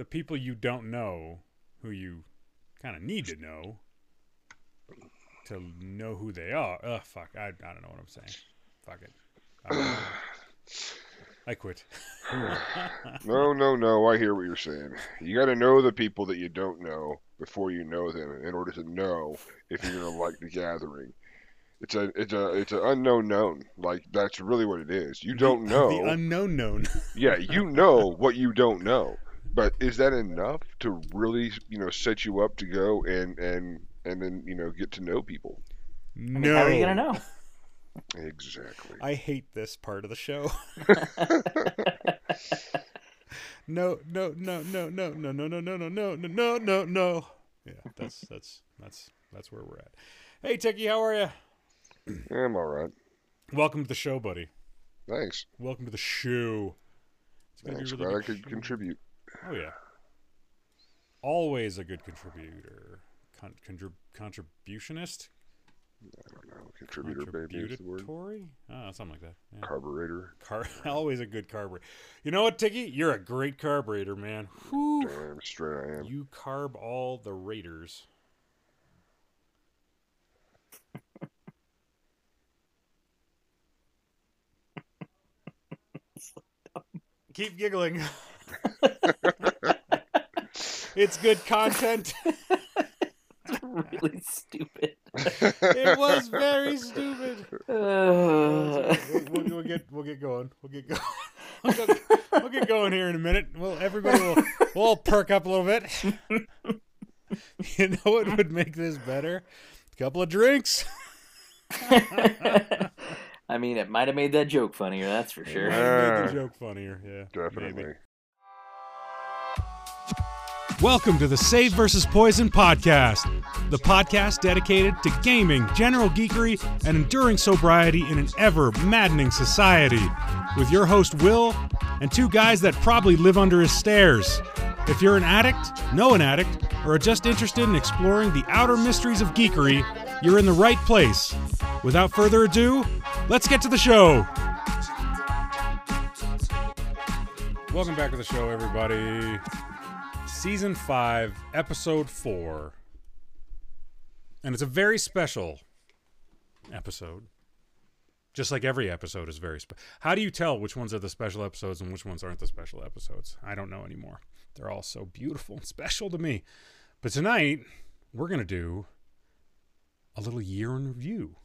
the people you don't know, who you kind of need to know to know who they are. Ugh, fuck. I, I don't know what I'm saying. Fuck it. I. I quit. No, no, no. I hear what you're saying. You got to know the people that you don't know before you know them in order to know if you're gonna like the gathering. It's a, it's a, it's an unknown known. Like that's really what it is. You don't know. the unknown known. yeah, you know what you don't know. But is that enough to really, you know, set you up to go and and and then you know get to know people? I mean, no. How are you gonna know? Exactly. I hate this part of the show. no, no, no, no, no, no, no, no, no, no, no, no, no, no, no. Yeah, that's that's that's that's where we're at. Hey, Techie, how are you? I'm all right. Welcome to the show, buddy. Thanks. Welcome to the show. It's Thanks. be a Glad really I could show. contribute. Oh yeah. Always a good contributor. Con- contrib- contributionist. I don't know. Contributor, baby, is the word. Contributory? Oh, something like that. Yeah. Carburetor. Car- always a good carburetor. You know what, Tiki? You're a great carburetor, man. Whew. Damn straight I am. You carb all the raiders. Keep giggling. it's good content. really stupid. It was very stupid. Uh, We'll, we'll, we'll get we'll get going. We'll get going. We'll get, we'll get going here in a minute. Well, everybody will we'll all perk up a little bit. You know what would make this better? A couple of drinks. I mean, it might have made that joke funnier. That's for sure. Might have made the joke funnier. Yeah, Definitely. maybe. Welcome to the Save versus Poison podcast, the podcast dedicated to gaming, general geekery, and enduring sobriety in an ever maddening society. With your host, Will, and two guys that probably live under his stairs. If you're an addict, know an addict, or are just interested in exploring the outer mysteries of geekery, you're in the right place. Without further ado, let's get to the show. Welcome back to the show, everybody. Season 5, Episode 4. And it's a very special episode. Just like every episode is very special. How do you tell which ones are the special episodes and which ones aren't the special episodes? I don't know anymore. They're all so beautiful and special to me. But tonight, we're going to do a little year in review.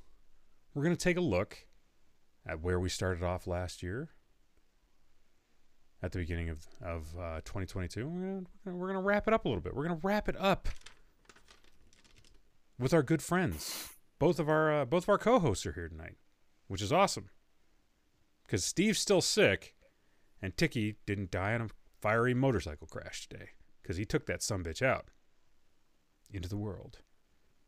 We're going to take a look at where we started off last year at the beginning of of uh, 2022. We're gonna, we're gonna wrap it up a little bit. We're gonna wrap it up with our good friends. Both of our uh, both of our co-hosts are here tonight, which is awesome. Because Steve's still sick, and Tiki didn't die in a fiery motorcycle crash today. Because he took that some bitch out into the world,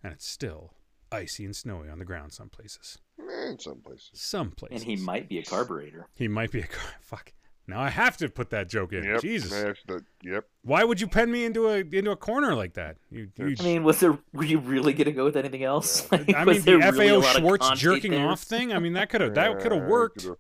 and it's still icy and snowy on the ground some places. In some places. Some places. And he might be a carburetor. He might be a car. Fuck. Now I have to put that joke in. Yep. Jesus. The, yep. Why would you pen me into a into a corner like that? You, you I mean, was there? Were you really gonna go with anything else? Like, I mean, the there really a FAO of Schwarz jerking there? off thing. I mean, that could have that could have worked. could've-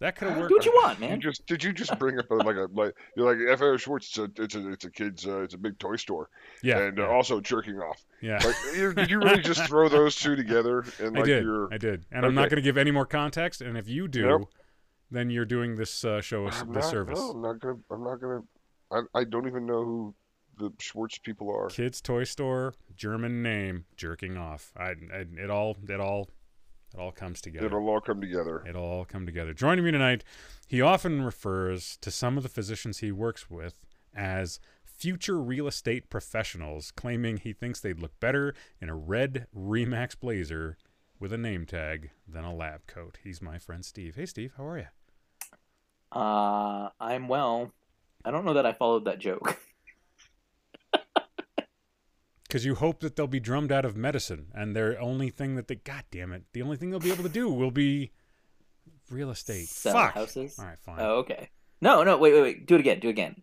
That could have worked. Do what you want, You man. just did you just bring up a, like a like you're like FAO Schwarz? It's a it's a it's a kid's uh, it's a big toy store Yeah, and uh, also jerking off. yeah. Like, you, did you really just throw those two together and I did. your? I did. And I'm not going to give any more context. And if you do, Nope. Then you're doing this uh, show a I'm not, disservice. no, I'm not gonna. I'm not gonna. I, I don't even know who the Schwarz people are. Kids Toy Store, German name, jerking off. I, I it all it all it all comes together. It'll all come together. It'll all come together. Joining me tonight, he often refers to some of the physicians he works with as future real estate professionals, claiming he thinks they'd look better in a red Remax blazer with a name tag than a lab coat. He's my friend Steve. Hey, Steve, how are you? Uh, I'm well. I don't know that I followed that joke. Because you hope that they'll be drummed out of medicine, and their only thing that they, God damn it, the only thing they'll be able to do will be real estate. Sell Fuck. houses. All right, fine. Oh, okay. No, no, wait, wait, wait. Do it again. Do it again.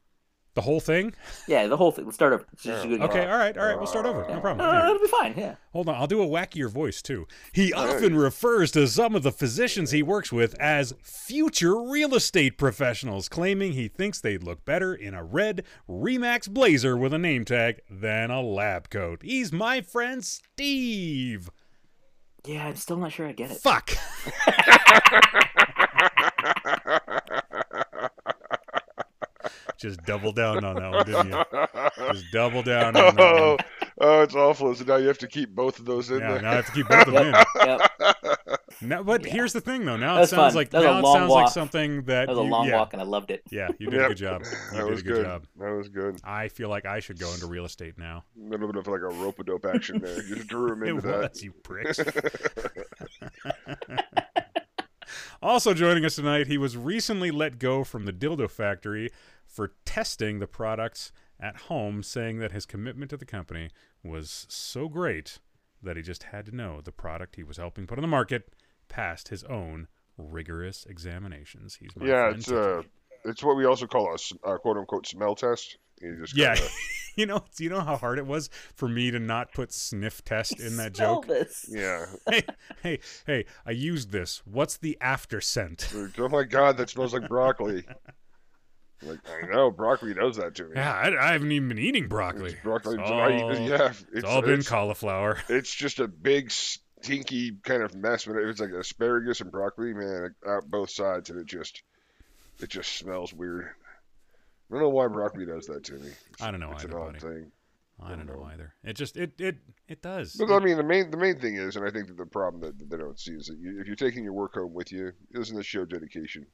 The whole thing? Yeah, the whole thing. Let's start over. It's just Yeah. good- Okay, all right, all right. We'll start over. No No, problem. no, no, Here. it'll be fine. Yeah. Hold on, I'll do a wackier voice too. He All right. often refers to some of the physicians he works with as future real estate professionals, claiming he thinks they'd look better in a red Remax blazer with a name tag than a lab coat. He's my friend Steve. Yeah, I'm still not sure I get it. Fuck. Just double down on that one, didn't you? Just double down on that oh, one. oh, it's awful. So now you have to keep both of those in Yeah, there. now I have to keep both of them in. Yep. Now, but Yeah. here's the thing, though. Now That it sounds fun. like That now it long sounds like something that That was a you- long yeah, walk, and I loved it. Yeah, you did Yep. a good job. You that did was a good, good. job. That was good. I feel like I should go into real estate now. A little bit of like a rope a dope action there. You just drew him It into was, you pricks. also joining us tonight, he was recently let go from the dildo factory for testing the products at home, saying that his commitment to the company was so great that he just had to know the product he was helping put on the market passed his own rigorous examinations. He's my yeah, it's uh, it's what we also call a, uh, quote unquote smell test. You just Yeah, kinda- you know, you know how hard it was for me to not put sniff test in that Smell joke. This. yeah. hey, hey, hey! I used this. What's the after scent? Oh my god, that smells like broccoli. Like I know broccoli does that to me. Yeah, I, I haven't even been eating broccoli. It's broccoli. It's I eat- yeah, It's, it's, all been it's, cauliflower. it's just a big stinky kind of mess. But it's like asparagus and broccoli, man, out both sides, and it just it just smells weird. I don't know why broccoli does that to me. It's, I don't know it's either, an odd buddy. thing. I don't know either. It just it it it does. But I mean, the main the main thing is, and I think that the problem that, that they don't see is that you, if you're taking your work home with you, isn't this show dedication?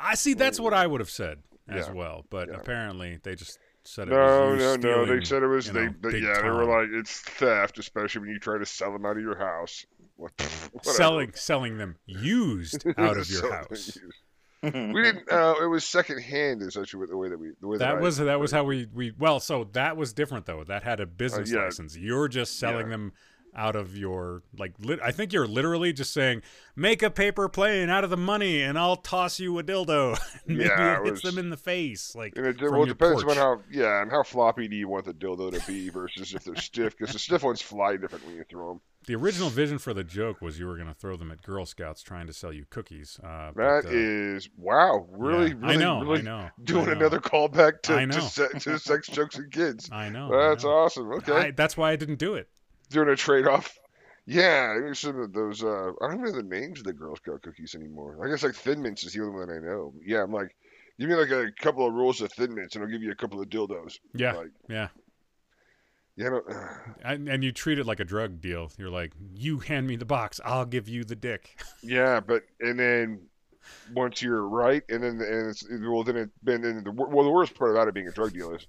I see. That's what I would have said as Yeah. well. But Yeah. apparently, they just said it No, was you no, no. They said it was you they. know, they big yeah, they were like it's theft, especially when you try to sell them out of your house. What, selling selling them used out of your house. We didn't. Uh, it was secondhand, is actually the way that we. The way that, That I- was that was how we we well. So that was different though. That had a business Uh, yeah. license. You're just selling Yeah. them out of your like. Lit, I think you're literally just saying, "Make a paper plane out of the money, and I'll toss you a dildo." Maybe Yeah, it it hits was- them in the face. Like And it, well, it depends porch. on how, yeah, and how floppy do you want the dildo to be versus if they're stiff, because the stiff ones fly different when you throw them. the original vision for the joke was you were going to throw them at Girl Scouts trying to sell you cookies. Uh, That but, uh, is wow, really, yeah. really, I know, really I know, doing I know. another callback to to, to sex jokes and kids. I know. I That's know. awesome. Okay, I, that's why I didn't do it. Doing a trade off. Yeah, I think some of those. Uh, I don't know the names of the Girl Scout cookies anymore. I guess like Thin Mints is the only one I know. Yeah, I'm like, give me like a couple of rolls of Thin Mints, and I'll give you a couple of dildos. Yeah, Like, yeah. yeah, no, And, and you treat it like a drug deal. You're like, you hand me the box, I'll give you the dick. yeah, but and then once you're right, and then and it's well, then it's been in the well, the worst part about it being a drug deal is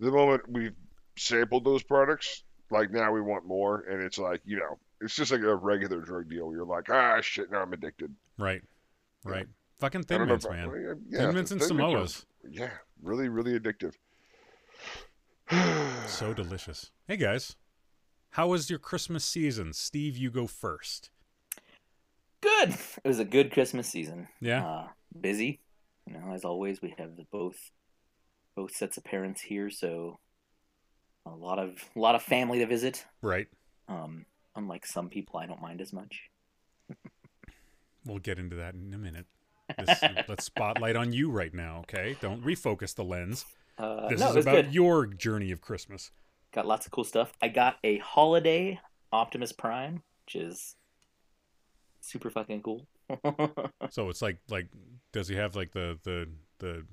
the moment we've sampled those products, like now we want more, and it's like you know, it's just like a regular drug deal. You're like, ah, shit, now I'm addicted. Right, right. Fucking I thin mints, man. well, yeah, thin mints and Thin Mints are- Samoas. Yeah, really, really addictive. So delicious. Hey guys, how was your Christmas season? Steve, you go first. Good. It was a good Christmas season. Yeah. Uh, busy, you know, as always. We have the both both sets of parents here, so a lot of a lot of family to visit. Right. Um, unlike some people, I don't mind as much. We'll get into that in a minute. This, let's spotlight on you right now, okay? Don't refocus the lens. Uh, This no, is about good. your journey of Christmas. Got lots of cool stuff. I got a holiday Optimus Prime, which is super fucking cool. So it's like like does he have like the the the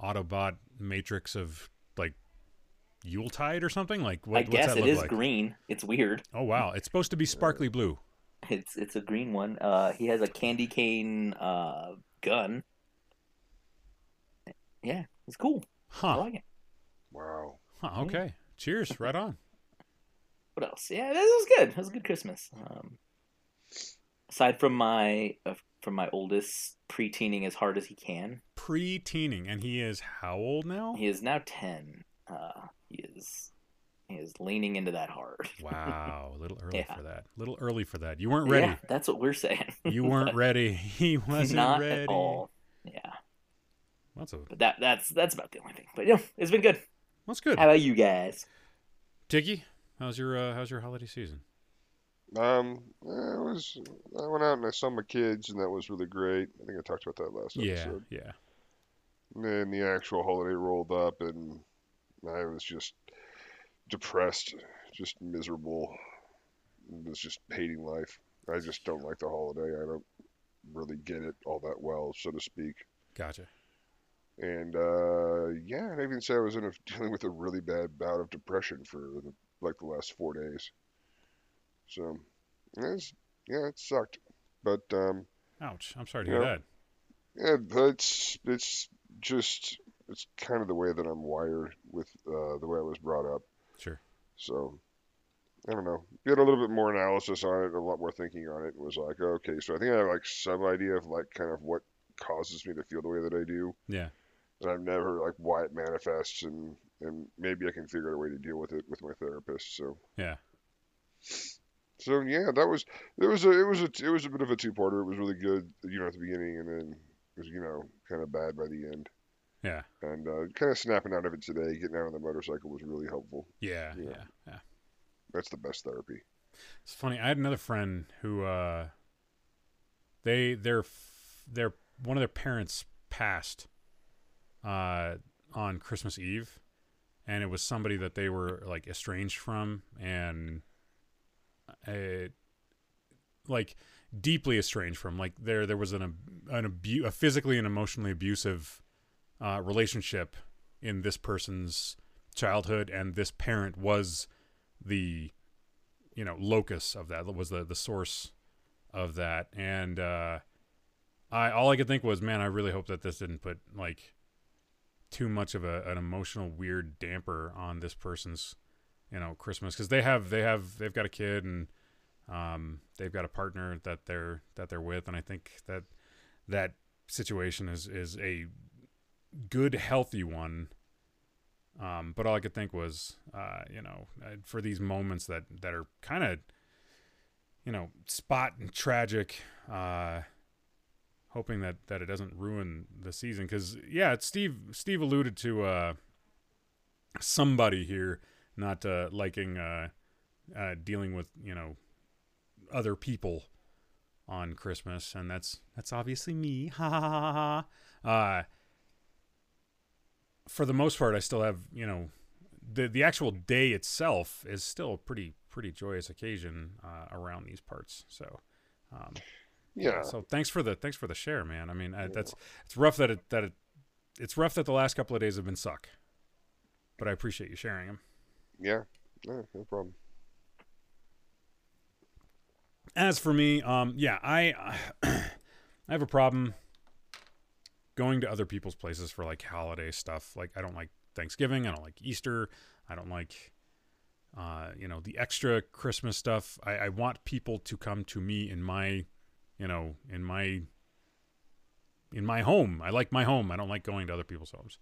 Autobot matrix of like Yuletide or something? Like what, I what's guess that it look is like? green. It's weird. Oh wow, it's supposed to be sparkly blue. It's it's a green one. Uh, he has a candy cane uh, gun. Yeah, it's cool. I like it. Wow. huh okay. Cheers. Right on. What else? Yeah, this was good. It was a good Christmas. Um, aside from my uh, from my oldest pre-teening as hard as he can, Pre-teening, and he is how old now? he is now ten. Uh, he is he is leaning into that hard. Wow, a little early Yeah. for that. A little early for that. You weren't ready. Yeah, that's what we're saying. You weren't ready. He wasn't Not ready. at all. Yeah. That's a But that that's that's about the only thing. But yeah, it's been good. that's good. How about you guys? Tiki, how's your uh, how's your holiday season? Um, eh, it was. I went out and I saw my kids, and that was really great. I think I talked about that last Yeah, episode. yeah, And then the actual holiday rolled up, and I was just depressed, just miserable. Was just hating life. I just don't like the holiday. I don't really get it all that well, so to speak. gotcha. And uh, yeah, I'd even say I was in a, dealing with a really bad bout of depression for the, like the last four days. So, it's, yeah, it sucked. But um, Ouch! I'm sorry to hear Yeah. that. yeah, but it's it's just it's kind of the way that I'm wired with uh, the way I was brought up. Sure. So I don't know. Did a little bit more analysis on it, a lot more thinking on it, was like, okay, so I think I have like some idea of like kind of what causes me to feel the way that I do. Yeah. and I've never like why it manifests and and maybe I can figure out a way to deal with it with my therapist. So Yeah. so yeah, that was it was a it was a it was a bit of a two parter. It was really good, you know, at the beginning, and then it was you know kind of bad by the end. Yeah. And uh, kind of snapping out of it today, getting out on the motorcycle was really helpful. Yeah. Yeah. Yeah. Yeah. That's the best therapy. It's funny. I had another friend who uh they their their one of their parents passed uh on Christmas Eve and it was somebody that they were like estranged from and it like deeply estranged from like there there was an an abu- a physically and emotionally abusive uh relationship in this person's childhood and this parent was the you know locus of that was the the source of that. And uh i all i could think was man i really hope that this didn't put like too much of a, an emotional weird damper on this person's you know christmas. Because they have they have they've got a kid and um they've got a partner that they're that they're with. And i think that that situation is is a good healthy one um, but all I could think was, uh, you know, uh, for these moments that that are kind of, you know, spot and tragic, uh, hoping that that it doesn't ruin the season. Because yeah, Steve Steve alluded to uh, somebody here not uh, liking uh, uh, dealing with you know other people on Christmas, and that's that's obviously me. Ha ha ha ha. For the most part, I still have you know the the actual day itself is still a pretty pretty joyous occasion uh, around these parts. So. Um, Yeah. So thanks for the thanks for the share, man. I mean, I, that's it's rough that it that it it's rough that the last couple of days have been suck, but I appreciate you sharing them. Yeah. No, no problem. As for me, um, yeah, I I have a problem going to other people's places for like holiday stuff. Like I don't like Thanksgiving. I don't like Easter. I don't like uh, you know the extra Christmas stuff. I, I want people to come to me in my you know in my in my home. I like my home. I don't like going to other people's homes.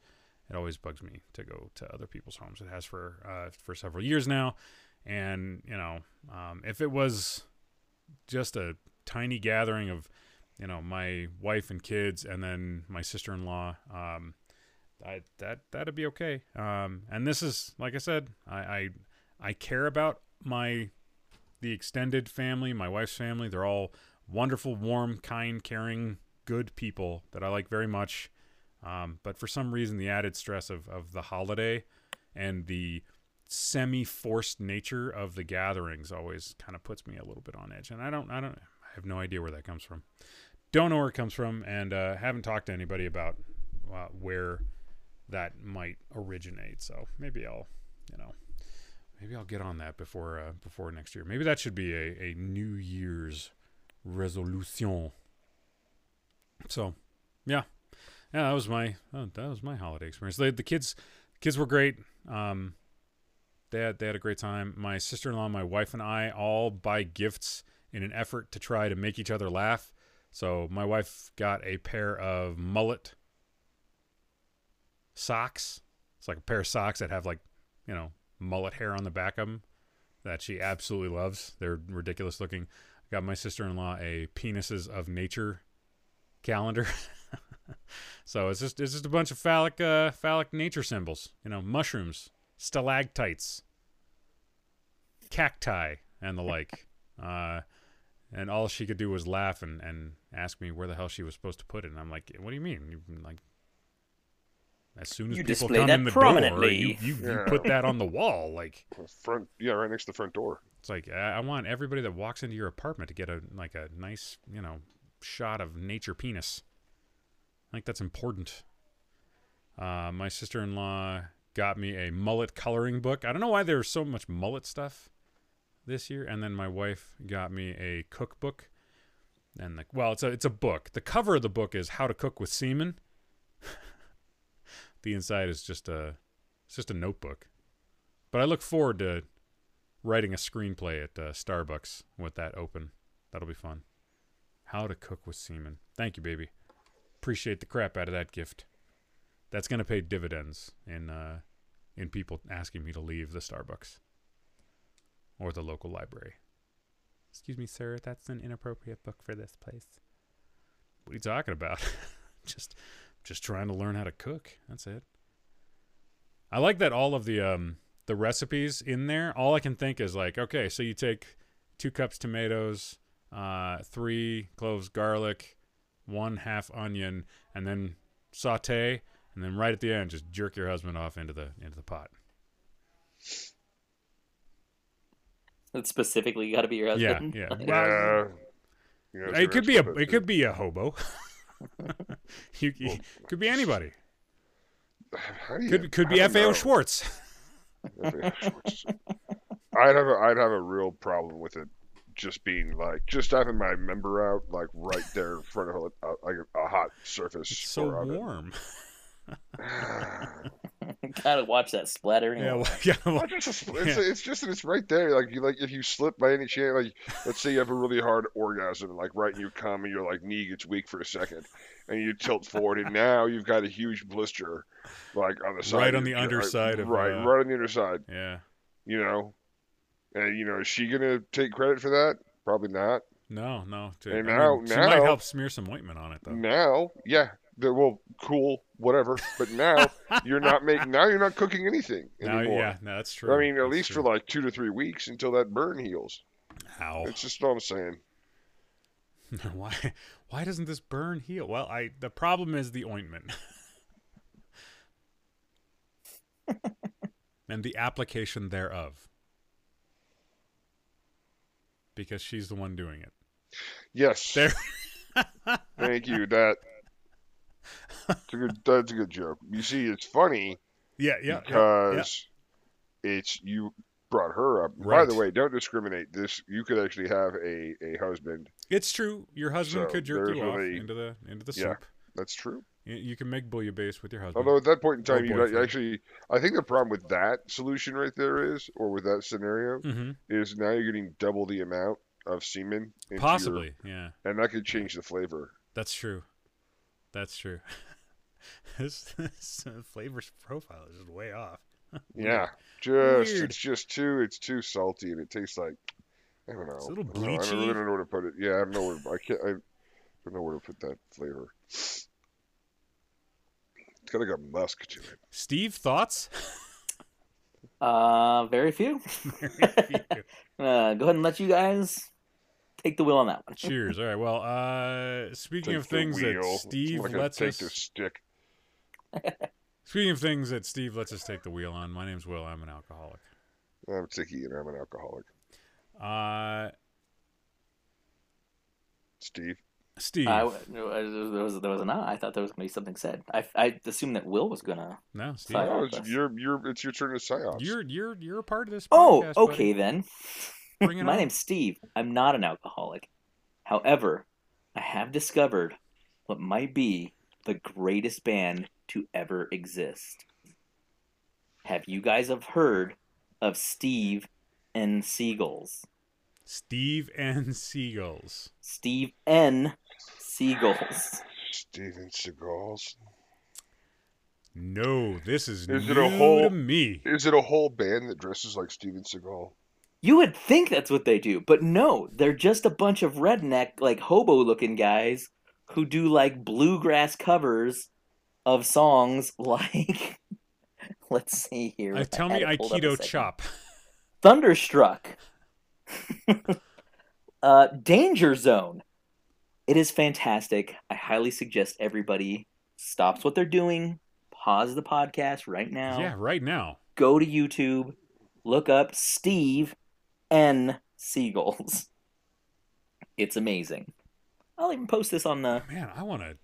It always bugs me to go to other people's homes. It has for uh, for several years now, and you know um, if it was just a tiny gathering of you know my wife and kids and then my sister-in-law um I, that that'd be okay. Um and this is like i said I, I i care about my the extended family my wife's family. They're all wonderful warm kind caring good people that i like very much. Um but for some reason the added stress of of the holiday and the semi-forced nature of the gatherings always kind of puts me a little bit on edge. And i don't i don't i have no idea where that comes from don't know where it comes from and uh, haven't talked to anybody about uh, where that might originate so maybe i'll you know maybe i'll get on that before uh, before next year. Maybe that should be a, a new year's resolution. So yeah. Yeah that was my oh, that was my holiday experience. The, the kids kids were great. Um they had, they had a great time. My sister in law, my wife, and I all buy gifts in an effort to try to make each other laugh. So my wife got a pair of mullet socks. It's like a pair of socks that have like, you know, mullet hair on the back of them that she absolutely loves. They're ridiculous looking. I got my sister in law a penises of nature calendar. so it's just it's just a bunch of phallic uh, phallic nature symbols. You know, mushrooms, stalactites, cacti, and the like. Uh, and all she could do was laugh and, and ask me where the hell she was supposed to put it. And I'm like, "What do you mean? You like as soon as You people come in the door, prominently." you, you, you Yeah. put that on the wall. Like Front, yeah, right next to the front door. it's like I, I want everybody that walks into your apartment to get a like a nice you know shot of nature penis. I think that's important. Uh, my sister-in-law got me a mullet coloring book. I don't know why there's so much mullet stuff this year. And then my wife got me a cookbook. And like, well, it's a it's a book. The cover of the book is How to Cook with Semen. the inside is just a it's just a notebook. But I look forward to writing a screenplay at uh, Starbucks with that open. That'll be fun. How to cook with semen. Thank you, baby. Appreciate the crap out of that gift. That's gonna pay dividends in uh, in people asking me to leave the Starbucks or the local library. Excuse me, sir. That's an inappropriate book for this place. What are you talking about? just just trying to learn how to cook. That's it. I like that all of the um the recipes in there. All I can think is like, okay, so you take two cups tomatoes, uh, three cloves garlic, one half onion, and then saute, and then right at the end, just jerk your husband off into the into the pot. It's specifically got to be your husband. yeah. Like, Yeah. You know, It could be a so it could be a hobo. you, you- could be anybody. How do you- Could could be FAO. Schwarz. FAO Schwarz. I'd have a I'd have a real problem with it just being like just having my member out like right there in front of a, a, like a hot surface. It's so or oven. warm. Gotta watch that splattering. Yeah, well, yeah. well, Well, it's, just, it's, it's just that it's right there. Like you like if you slip by any chance, like let's say you have a really hard orgasm, like right in you come and your like knee gets weak for a second, and you tilt forward, and now you've got a huge blister, like on the side, Right on the your- underside of, right, uh, right on the underside. yeah. You know, and you know, is she gonna take credit for that? Probably not. No, no. to- And I now- mean, she might help smear some ointment on it though. Now, yeah, the, well, cool, whatever. But now you're not making. Now you're not cooking anything Now, anymore. yeah, no, that's true. I mean, at That's least true. for like two to three weeks until that burn heals. Ow. It's just what I'm saying. why why doesn't this burn heal? Well, I the problem is the ointment. and the application thereof. Because she's the one doing it. Yes. There Thank you. That. It's a good. That's a good joke. You see, it's funny Yeah, yeah. yeah, because it's you brought her up. By the way, don't discriminate. This you could actually have a a husband. It's true. Your husband So, could jerk you off really- into the into the Yeah. soup. That's true. You, can make bouillabaisse with your husband. Although at that point in time, you actually, I think the problem with that solution right there is, or with that scenario, hmm is now you're getting double the amount of semen. into your- Possibly, yeah. and that could change the flavor. That's true. That's true. this, this uh, flavor profile is just way off. Yeah, just Weird. it's just too it's too salty and it tastes like I don't know. It's a little I don't I don't, bleachy. really don't know where to put it. Yeah, I don't know where I can't. I don't know where to put that flavor. It's got like a musk to it. Steve, thoughts? Uh, very few. very few. Uh, go ahead and let you guys take the wheel on that one. Cheers. All right. Well, uh, speaking Take of the things that. Steve Someone gotta lets take us. this stick. Speaking of things that Steve lets us take the wheel on, my name's Will. I'm an alcoholic. I'm Tiki and I'm an alcoholic. Uh, Steve. Steve. I, there was there was an I thought there was gonna be something said. I I assumed that Will was gonna. no, Steve. Sorry. No, Yeah, it's that's- your your it's your turn to psyops. You're you're you're a part of this. Oh, podcast, buddy. okay then. Bring it My on. name's Steve. I'm not an alcoholic. However, I have discovered what might be the greatest band to ever exist. Have you guys have heard of Steve and Seagulls? Steve and Seagulls. Steve N. Seagulls. Steven Seagulls. No, this is, Is new it a whole- to me. Is it a whole band that dresses like Steven Seagal? You would think that's what they do, but no, they're just a bunch of redneck, like hobo looking guys who do like bluegrass covers of songs like let's see here. Uh, tell me it pulled up a Aikido chop. Thunderstruck. uh, Danger Zone. It is fantastic. I highly suggest everybody stops what they're doing, pause the podcast right now, Yeah, right now. go to YouTube, look up Steve N. Seagulls. It's amazing. I'll even post this on the Man, I want to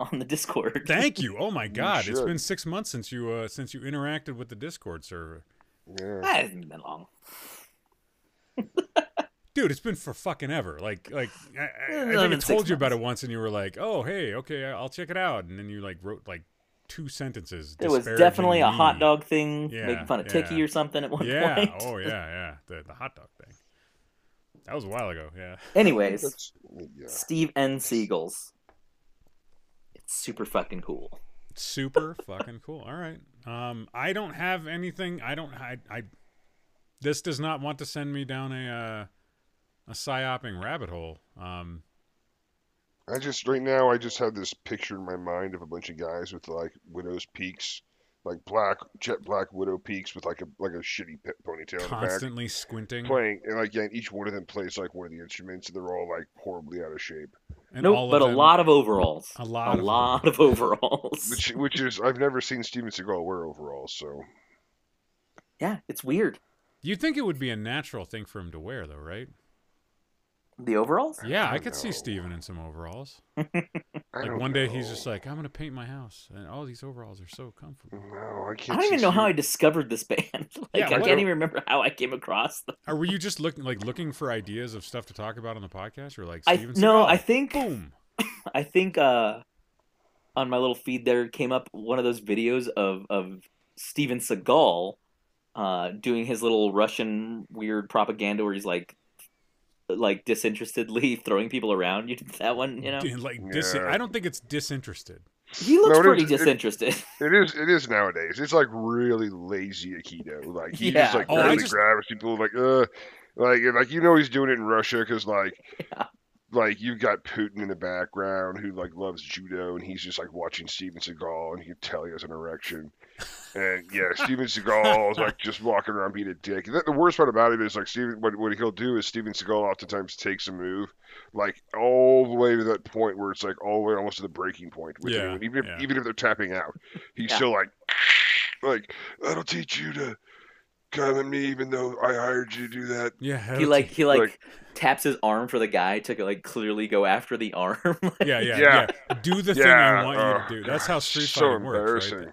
on the Discord. thank you. Oh my god, it's been 6 months since you uh since you interacted with the Discord server. Yeah. Ah, it hasn't been long. Dude, it's been for fucking ever. Like, like I, I, I think I told six you about it once, and you were like, "Oh, hey, okay, I'll check it out," and then you like wrote like two sentences. It was disparaging definitely a hot dog thing, Yeah, making fun of yeah. Tiki or something at one Yeah. point. Oh yeah, yeah. The the hot dog thing. That was a while ago. Yeah. Anyways, yeah. Steve N. Seagulls. It's super fucking cool. Super fucking cool. All right. Um, I don't have anything. I don't. I. I this does not want to send me down a uh, a psyoping rabbit hole. Um, I just right now I just have this picture in my mind of a bunch of guys with like widow's peaks, like black jet black widow peaks with like a like a shitty pe- ponytail in the back, constantly squinting. playing and like yeah, and each one of them plays like one of the instruments, and they're all like horribly out of shape. And nope, all but of a lot of overalls. A lot. a of lot of overalls. Which which is I've never seen Steven Seagal wear overalls, so Yeah, it's weird. You'd think it would be a natural thing for him to wear, though, right? The overalls? Yeah, I don't could see know. Steven in some overalls. Like one day he's just like, I'm gonna paint my house, and all these overalls are so comfortable. no, I I can't. don't see even know how I discovered this band. like Yeah, I what- can't even remember how I came across them. Or were you just looking like looking for ideas of stuff to talk about on the podcast, or like I no, Seagal? I think boom. I think uh on my little feed there came up one of those videos of of Steven Seagal uh doing his little Russian weird propaganda where he's like like disinterestedly throwing people around. You did that one, you know? Like dis- Yeah. I don't think it's disinterested. He looks No, pretty is- it- disinterested. It is. It is nowadays. It's like really lazy aikido. Like he Yeah. just like Oh, barely just- grabs people. Like uh, like like you know he's doing it in Russia because like. Yeah. Like you've got Putin in the background who like loves judo and he's just like watching Steven Seagal and you can tell he has an erection. And yeah, Steven Seagal is like just walking around being a dick. And the- the worst part about it is like Steven, what, what he'll do is Steven Seagal oftentimes takes a move like all the way to that point where it's like all the way almost to the breaking point with Yeah, you. Even if, yeah. even if they're tapping out, he's Yeah. still like, like that'll teach you to come at me even though I hired you to do that. Yeah, he like he like, like- taps his arm for the guy to like clearly go after the arm. Like, yeah, yeah, Yeah. yeah, Do the thing I Yeah, want you oh, to uh, do. That's how God, street so fighting works, right?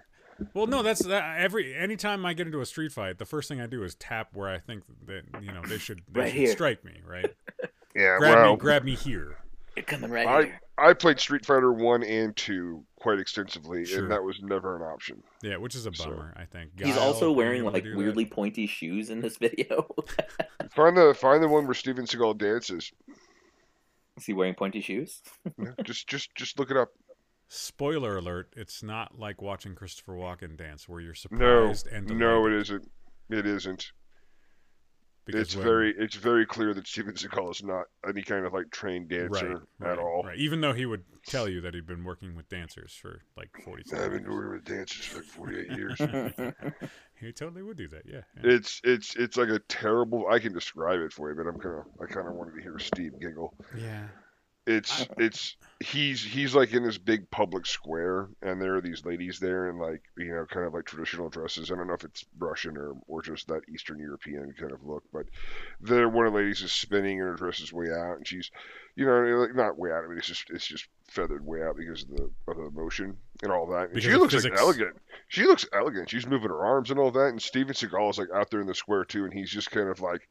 Well, no, that's that. Every anytime I get into a street fight, the first thing I do is tap where I think that you know they should they Right should strike me, right? Yeah, Grab well, me, grab me here. You're coming right I- here. I played Street Fighter one and two quite extensively, Sure. and that was never an option. Yeah, which is a So- bummer. I think He's also wearing like do that. weirdly pointy shoes in this video. Find the find the one where Steven Seagal dances. Is he wearing pointy shoes? Yeah, just just just look it up. Spoiler alert: It's not like watching Christopher Walken dance, where you're No, surprised and no, delighted, it isn't. It isn't. because It's when- very it's very clear that Steven Seagal is not any kind of like trained dancer right, right, at all. Right. Even though he would tell you that he'd been working with dancers for like forty. I've 47 been years. working with dancers for like 48 years. He totally would do that. Yeah. yeah. it's it's it's like a terrible. I can describe it for you, but I'm kind of I kind of wanted to hear Steve giggle. yeah. It's it's he's he's like in this big public square, and there are these ladies there in like you know kind of like traditional dresses. I don't know if it's Russian or or just that Eastern European kind of look, but there one of the ladies is spinning and her dress is way out, and she's you know like, not way out. I mean it's just it's just feathered way out because of the of the motion and all that. And she looks like elegant. She looks elegant. She's moving her arms and all that, and Steven Seagal is like out there in the square too, and he's just kind of like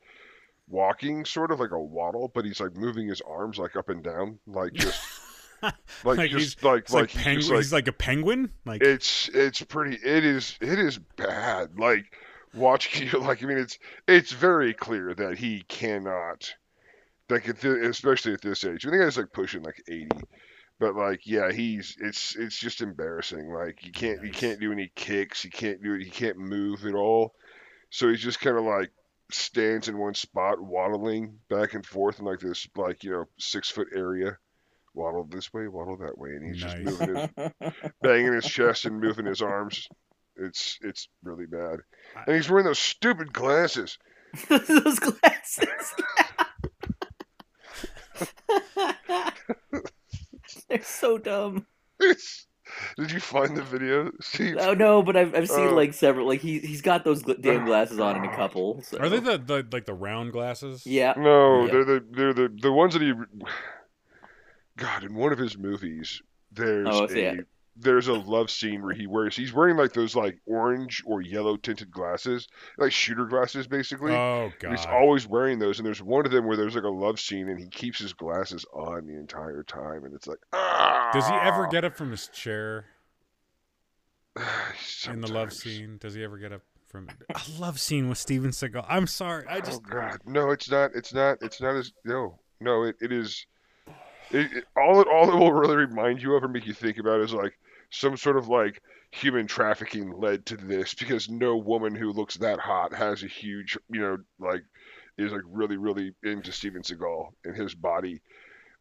walking sort of like a waddle, but he's like moving his arms like up and down, like just like, Like just like like, like, he's penguin. like he's like a penguin. Like it's it's pretty it is it is bad. Like watching you like I mean it's it's very clear that he cannot like at the, especially at this age. I think he's like pushing like eighty. But like, yeah, he's it's it's just embarrassing. Like you can't he Nice. can't do any kicks. He can't do it. He can't move at all. So he's just kind of like stands in one spot, waddling back and forth in like this like you know six foot area waddle this way, waddle that way, and he's just moving his, banging his chest and moving his arms. It's it's really bad, and he's wearing those stupid glasses. Those glasses. They're so dumb. Did you find the video, Steve? Oh no, but I've I've seen Oh. like several. Like he he's got those gl- damn glasses on in a couple. So. Are they the, the like the round glasses? Yeah. No, Yeah. they're the they're the the ones that he. God, in one of his movies, there's Oh, I a see it. There's a love scene where he wears he's wearing like those like orange or yellow tinted glasses, like shooter glasses, basically. Oh And He's always wearing those, and there's one of them where there's like a love scene, and he keeps his glasses on the entire time, and it's like, ah. Does he ever get up from his chair in the love scene? Does he ever get up from a love scene with Steven Seagal? I'm sorry. I oh God, no, it's not. It's not. It's not as no, no. It, it is. It, it, all it all it will really remind you of or make you think about is like some sort of like human trafficking led to this because no woman who looks that hot has a huge you know like is like really really into Steven Seagal and his body.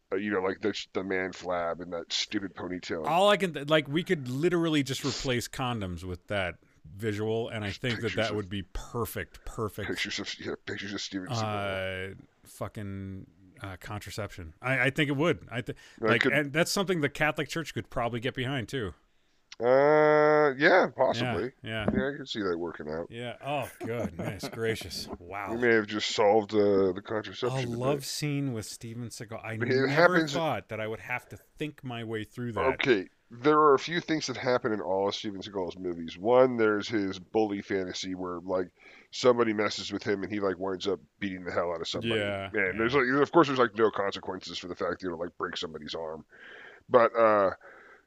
Uh, you know, like that's the man flab and that stupid ponytail. all I can th- like we could literally just replace condoms with that visual, and I think that that of- would be perfect, perfect. pictures of yeah, pictures of Steven Seagal. Uh, fucking uh, contraception. I, I think it would. I th- That like, could- and that's something the Catholic Church could probably get behind too. Uh, yeah, possibly. Yeah. Yeah, I can see that working out. Yeah. Oh, goodness gracious! Wow. We may have just solved uh, the A contraception. debate. love scene with Steven Seagal. I never happens- thought that I would have to think my way through that. Okay, there are a few things that happen in all of Steven Seagal's movies. One, there's his bully fantasy where like somebody messes with him and he like winds up beating the hell out of somebody. Yeah, and yeah. there's like, of course, there's like no consequences for the fact that you know, like break somebody's arm, but uh,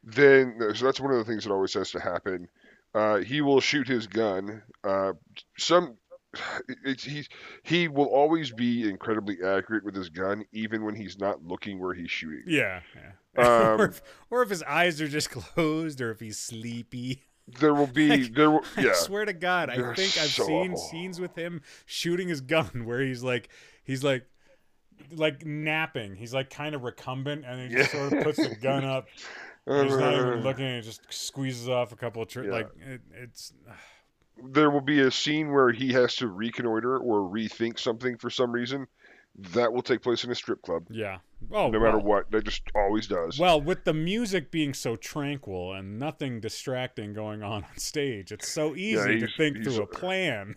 then so that's one of the things that always has to happen. Uh, he will shoot his gun. Uh, some. It's, he's he will always be incredibly accurate with his gun, even when he's not looking where he's shooting. Yeah. yeah. Um, or, if, or if his eyes are just closed, or if he's sleepy. There will be Like, there will I yeah. swear to God, I They're think I've so seen awful. scenes with him shooting his gun where he's like, he's like, like napping. He's like kind of recumbent, and he just Yeah. sort of puts the gun up. he's not even looking. And he just squeezes off a couple of tri- Yeah. like it, it's. There will be a scene where he has to reconnoiter or rethink something for some reason. That will take place in a strip club, Yeah. Oh, no matter well. what. That just always does. Well, with the music being so tranquil and nothing distracting going on on stage, it's so easy to think through a plan.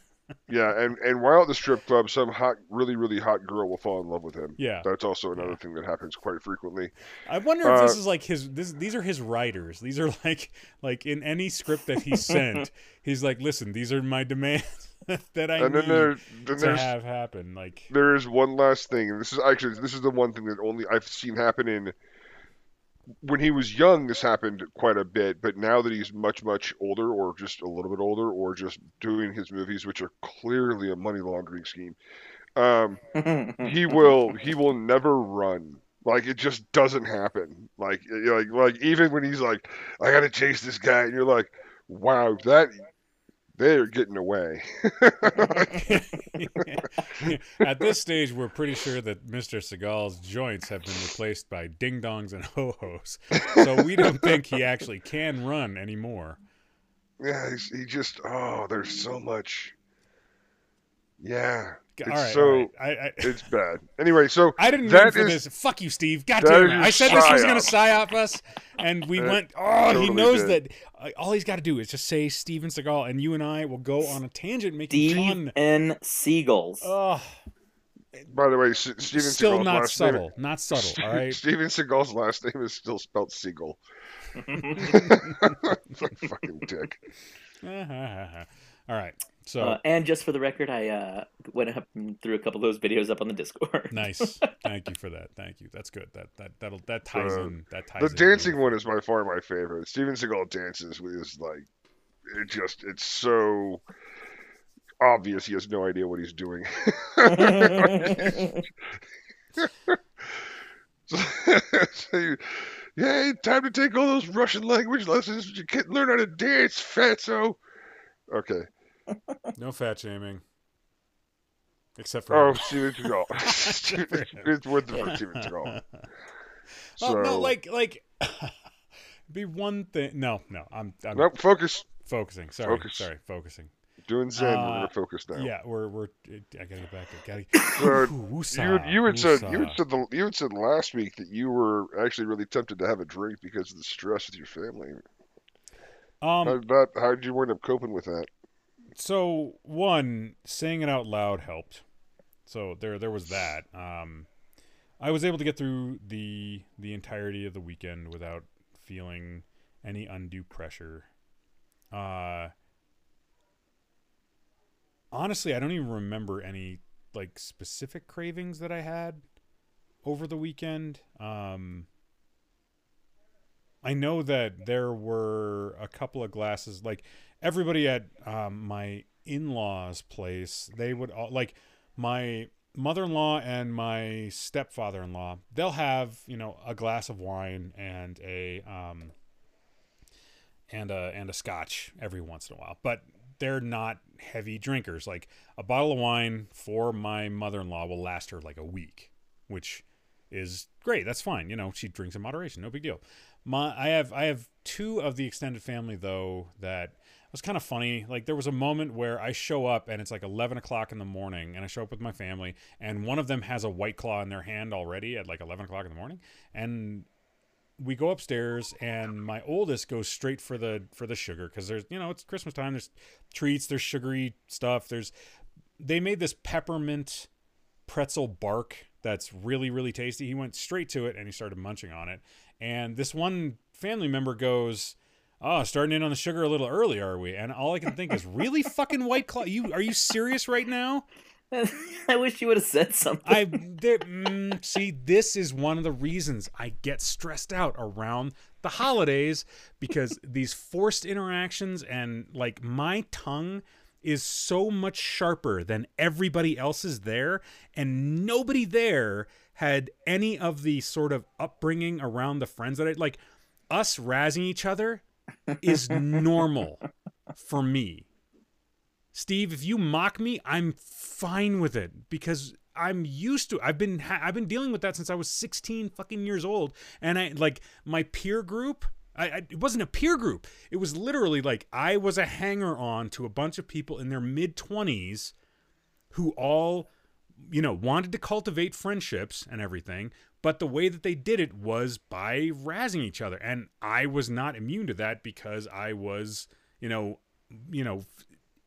Yeah, and and while at the strip club, some hot, really really hot girl will fall in love with him. Yeah. That's also another thing that happens quite frequently. I wonder if this Uh, is like his. This, these are his writers. These are like like in any script that he sent. he's like, listen, these are my demands that I and need then there then to have happen. Like, there is one last thing, and this is actually this is the one thing that only I've seen happen in. When he was young, this happened quite a bit, but now that he's much much older, or just a little bit older, or just doing his movies, which are clearly a money laundering scheme, um, he will he will never run. Like it just doesn't happen. Like like like even when he's like, I gotta chase this guy, and you're like, wow, that they're getting away. at this stage, we're pretty sure that Mr. Seagal's joints have been replaced by ding dongs and ho hos. So we don't think he actually can run anymore. Yeah, he's, he just oh, there's so much. Yeah, All It's right, so- all right. I, I, it's bad. Anyway, so I didn't mean for is- this. Fuck you, Steve. God that damn it. is I said this was going to psyop us, and we It went. Oh, he knows did. that. Uh, all he's got to do is just say Steven Seagal, and you and I will go on a tangent making Steve fun. N. Seagulls. Oh, by the way, S- Steven still Seagal's not last subtle. name. Not subtle. All right. Steven Seagal's last name is still spelled Seagull. Fucking dick. All right. So Uh, and just for the record, I uh, went up and threw a couple of those videos up on the Discord. nice. Thank you for that. Thank you. That's good. That that that'll that ties Uh, in. That ties The in dancing beautifully. one is by far my favorite. Steven Seagal dances with his like, it just it's so obvious he has no idea what he's doing. so you, Yay, time to take all those Russian language lessons. You can't learn how to dance, fatso. Okay. No fat shaming. Except for Oh, Steven Seagal. Steven- it's worth it for Steven Seagal. Oh, no, like like be one thing. No, no, I'm I'm Nope, focus. focusing. Sorry, Focus. sorry, focusing. Doing Zen. we're Uh, gonna focus now. Yeah, we're we're. I gotta get back. I gotta. So, Ooh, You woosah, you had said you woosah. had said the, you had said last week that you were actually really tempted to have a drink because of the stress with your family. Um, how did how did you wind up coping with that? So one saying it out loud helped. So there there was that. Um, I was able to get through the the entirety of the weekend without feeling any undue pressure. Uh, honestly, I don't even remember any like specific cravings that I had over the weekend. Um, I know that there were a couple of glasses, like everybody at um, my in-laws' place, they would all like my mother-in-law and my stepfather-in-law. They'll have you know a glass of wine and a um, and a and a scotch every once in a while, but they're not heavy drinkers. Like a bottle of wine for my mother-in-law will last her like a week, which is great. That's fine. You know, she drinks in moderation. No big deal. My I have I have two of the extended family though that was kind of funny. Like there was a moment where I show up and it's like eleven o'clock in the morning, and I show up with my family, and one of them has a white claw in their hand already at like eleven o'clock in the morning, and we go upstairs and my oldest goes straight for the for the sugar because there's you know it's christmas time there's treats there's sugary stuff there's they made this peppermint pretzel bark that's really really tasty he went straight to it and he started munching on it and this one family member goes oh starting in on the sugar a little early are we and all i can think is really fucking white claw you are you serious right now I wish you would have said something. I there, mm, see. This is one of the reasons I get stressed out around the holidays because these forced interactions and like my tongue is so much sharper than everybody else's there, and nobody there had any of the sort of upbringing around the friends that I like. Us razzing each other is normal for me. Steve, if you mock me, I'm fine with it because I'm used to. I've been I've been dealing with that since I was 16 fucking years old, and I like my peer group. I, I it wasn't a peer group. It was literally like I was a hanger on to a bunch of people in their mid 20s who all you know wanted to cultivate friendships and everything but the way that they did it was by razzing each other. And i was not immune to that because i was you know you know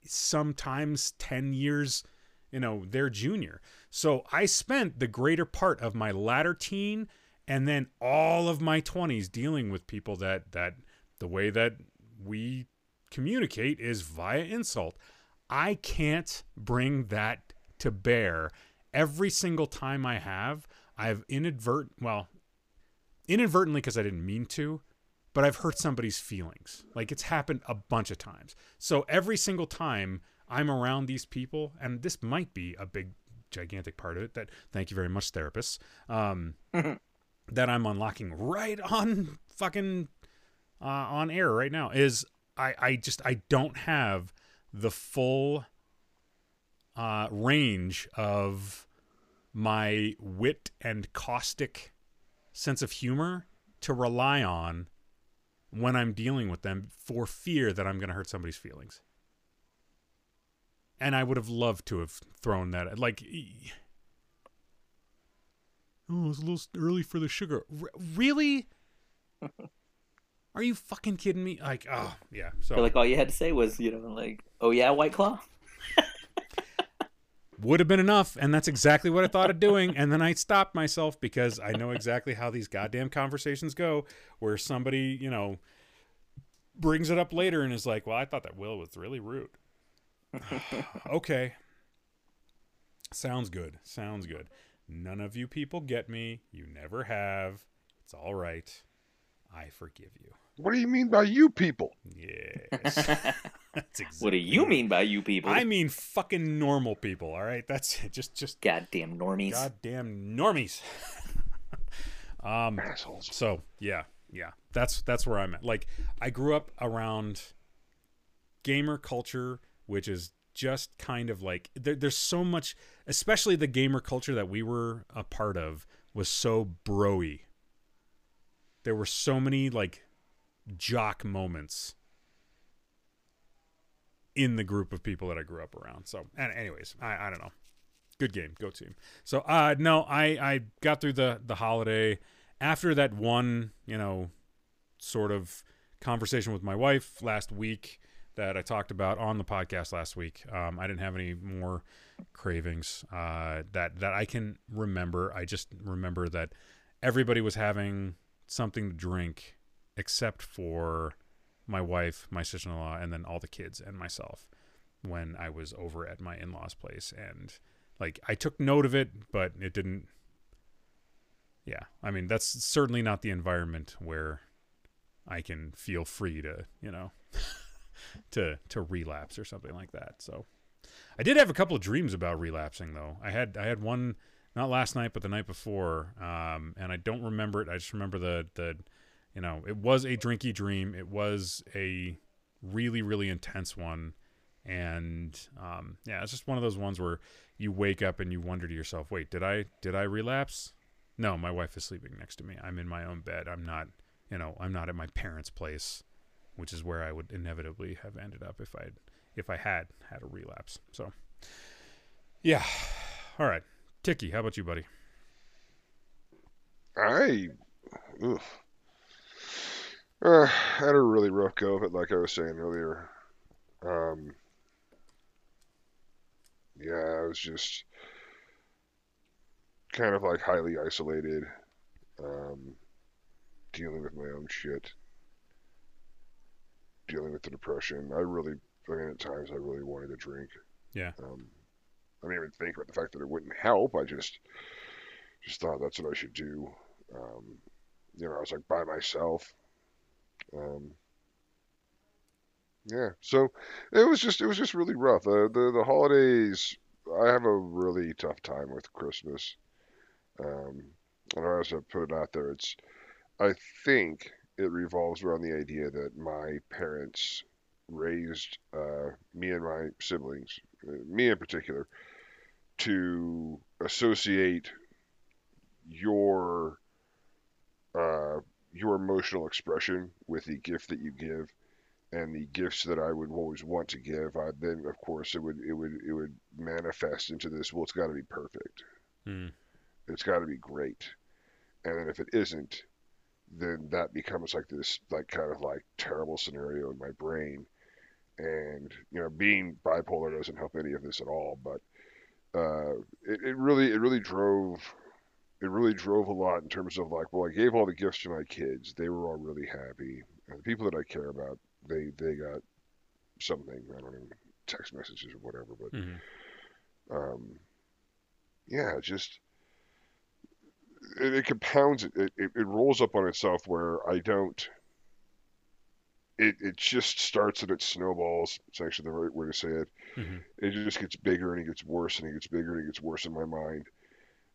sometimes 10 years you know their junior. So i spent the greater part of my latter teen and then all of my 20s dealing with people that that the way that we communicate is via insult. I can't bring that to bear. Every single time i have i've inadvert well inadvertently because i didn't mean to but I've hurt somebody's feelings. Like it's happened a bunch of times. So every single time I'm around these people, and this might be a big, gigantic part of it. That thank you very much, therapists. Um, that I'm unlocking right on fucking uh, on air right now is I I just I don't have the full uh, range of my wit and caustic sense of humor to rely on when I'm dealing with them for fear that I'm going to hurt somebody's feelings. And I would have loved to have thrown that at, like Oh, it's a little early for the sugar. R- really? Are you fucking kidding me? Like, oh, yeah. So like all you had to say was, you know, like, oh yeah, White Claw. would have been enough and that's exactly what i thought of doing and then i stopped myself because i know exactly how these goddamn conversations go where somebody you know brings it up later and is like well i thought that will was really rude. Okay. Sounds good. Sounds good. None of you people get me. You never have. It's all right. I forgive you What do you mean by you people? yes that's exactly What do you mean by you people? i mean fucking normal people all right that's it just just Goddamn normies. goddamn normies. um, Assholes. so yeah, yeah, that's that's where I'm at. Like, I grew up around gamer culture, which is just kind of like there, there's so much, especially the gamer culture that we were a part of was so broy. there were so many like jock moments in the group of people that I grew up around. So, and anyways, I, I don't know. Good game, go team. So, uh, no, I I got through the the holiday after that one, you know, sort of conversation with my wife last week that I talked about on the podcast last week. Um, I didn't have any more cravings uh, that that I can remember. I just remember that everybody was having something to drink except for my wife, my sister-in-law, and then all the kids and myself when I was over at my in-laws' place. And like I took note of it, but it didn't. Yeah, I mean that's certainly not the environment where I can feel free to, you know, to to relapse or something like that. So I did have a couple of dreams about relapsing though. I had I had one not last night but the night before, um, and I don't remember it. I just remember the the you know it was a drinky dream. It was a really really intense one, and um, yeah, it's just one of those ones where you wake up and you wonder to yourself, wait, did I did I relapse? No, my wife is sleeping next to me. I'm in my own bed. I'm not you know I'm not at my parents' place, which is where I would inevitably have ended up if I if I had had a relapse. So yeah, all right. Tiki, how about you, buddy? I ugh. Uh, had a really rough go of it, like I was saying earlier. Um, yeah, I was just kind of like highly isolated, um, dealing with my own shit, dealing with the depression. I really, I mean, at times I really wanted to drink. Yeah. Um, I didn't even think about the fact that it wouldn't help. I just, just thought that's what I should do. Um, you know, I was like by myself. Um, yeah, so it was just it was just really rough. Uh, the the holidays, I have a really tough time with Christmas. Um, and I also put it out there. It's I think it revolves around the idea that my parents raised uh, me and my siblings, uh, me in particular, to associate your uh, your emotional expression with the gift that you give and the gifts that I would always want to give, I, then of course it would it would it would manifest into this. Well, it's got to be perfect. Hmm. It's got to be great. And then if it isn't, then that becomes like this like kind of like terrible scenario in my brain. And you know, being bipolar doesn't help any of this at all. But uh, it, it really it really drove it really drove a lot in terms of like, well, I gave all the gifts to my kids. They were all really happy. And the people that I care about, they they got something. I don't know, text messages or whatever. But Mhm. um, yeah, just it, it compounds. It, it it rolls up on itself where I don't. It it just starts and it snowballs. It's actually the right way to say it. Mhm. It just gets bigger and it gets worse and it gets bigger and it gets worse in my mind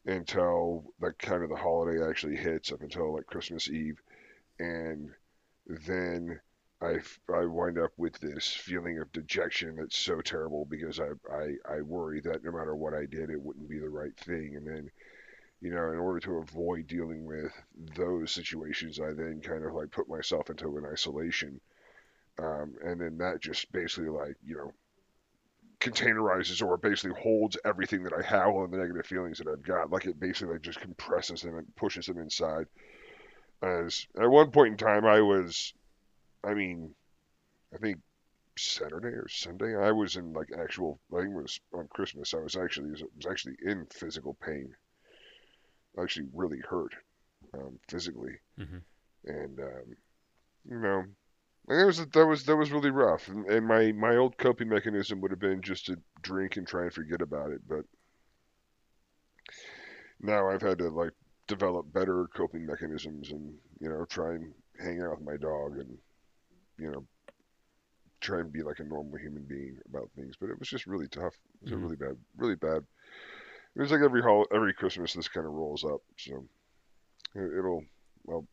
until like kind of the holiday actually hits up until like Christmas Eve, and then I I wind up with this feeling of dejection that's so terrible because I I I worry that no matter what I did, it wouldn't be the right thing, and then you know in order to avoid dealing with those situations, I then kind of like put myself into an isolation, um, and then that just basically like you know containerizes or basically holds everything that I have, all the negative feelings that I've got. Like it basically like just compresses them and pushes them inside. As at one point in time, I was, I mean, I think Saturday or Sunday, I was in like actual. I think it was on Christmas. I was actually was actually in physical pain. Actually, really hurt um, physically, Mhm. and um, you know, and that was that was that was really rough. And, and my my old coping mechanism would have been just to drink and try and forget about it. But now I've had to like develop better coping mechanisms and you know try and hang out with my dog and you know try and be like a normal human being about things. But it was just really tough. It was a Mhm. really bad, really bad. It was like every hol- every Christmas this kind of rolls up. So it, it'll well,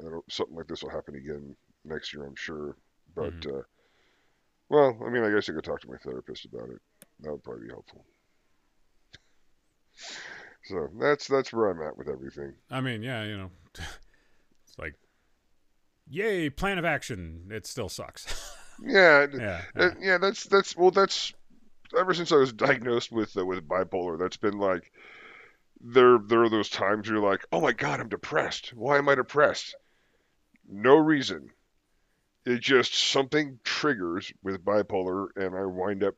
I don't, something like this will happen again next year, I'm sure. But uh, well, I mean, I guess I could talk to my therapist about it. That would probably be helpful. So that's that's where I'm at with everything. I mean, yeah, you know, It's like, yay, plan of action. It still sucks. Yeah, yeah. Yeah. that's that's well, that's ever since I was diagnosed with uh, with bipolar. That's been like there there are those times where you're like, oh my god, I'm depressed. Why am I depressed? No reason. It just something triggers with bipolar, and I wind up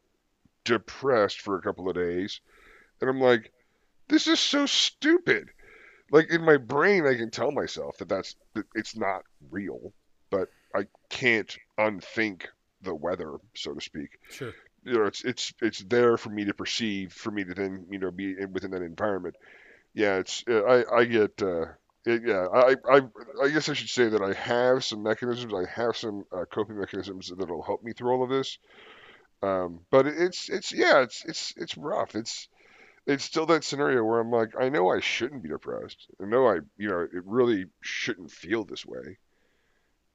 depressed for a couple of days, and I'm like, this is so stupid. Like in my brain, I can tell myself that that's that it's not real, but I can't unthink the weather, so to speak. Sure. You know, it's it's it's there for me to perceive, for me to then you know be in, within that environment. Yeah, it's I I get uh, it, yeah I I I guess I should say that I have some mechanisms, I have some uh, coping mechanisms that'll help me through all of this. Um, but it's it's yeah it's it's it's rough. It's it's still that scenario where I'm like I know I shouldn't be depressed. I know I you know it really shouldn't feel this way.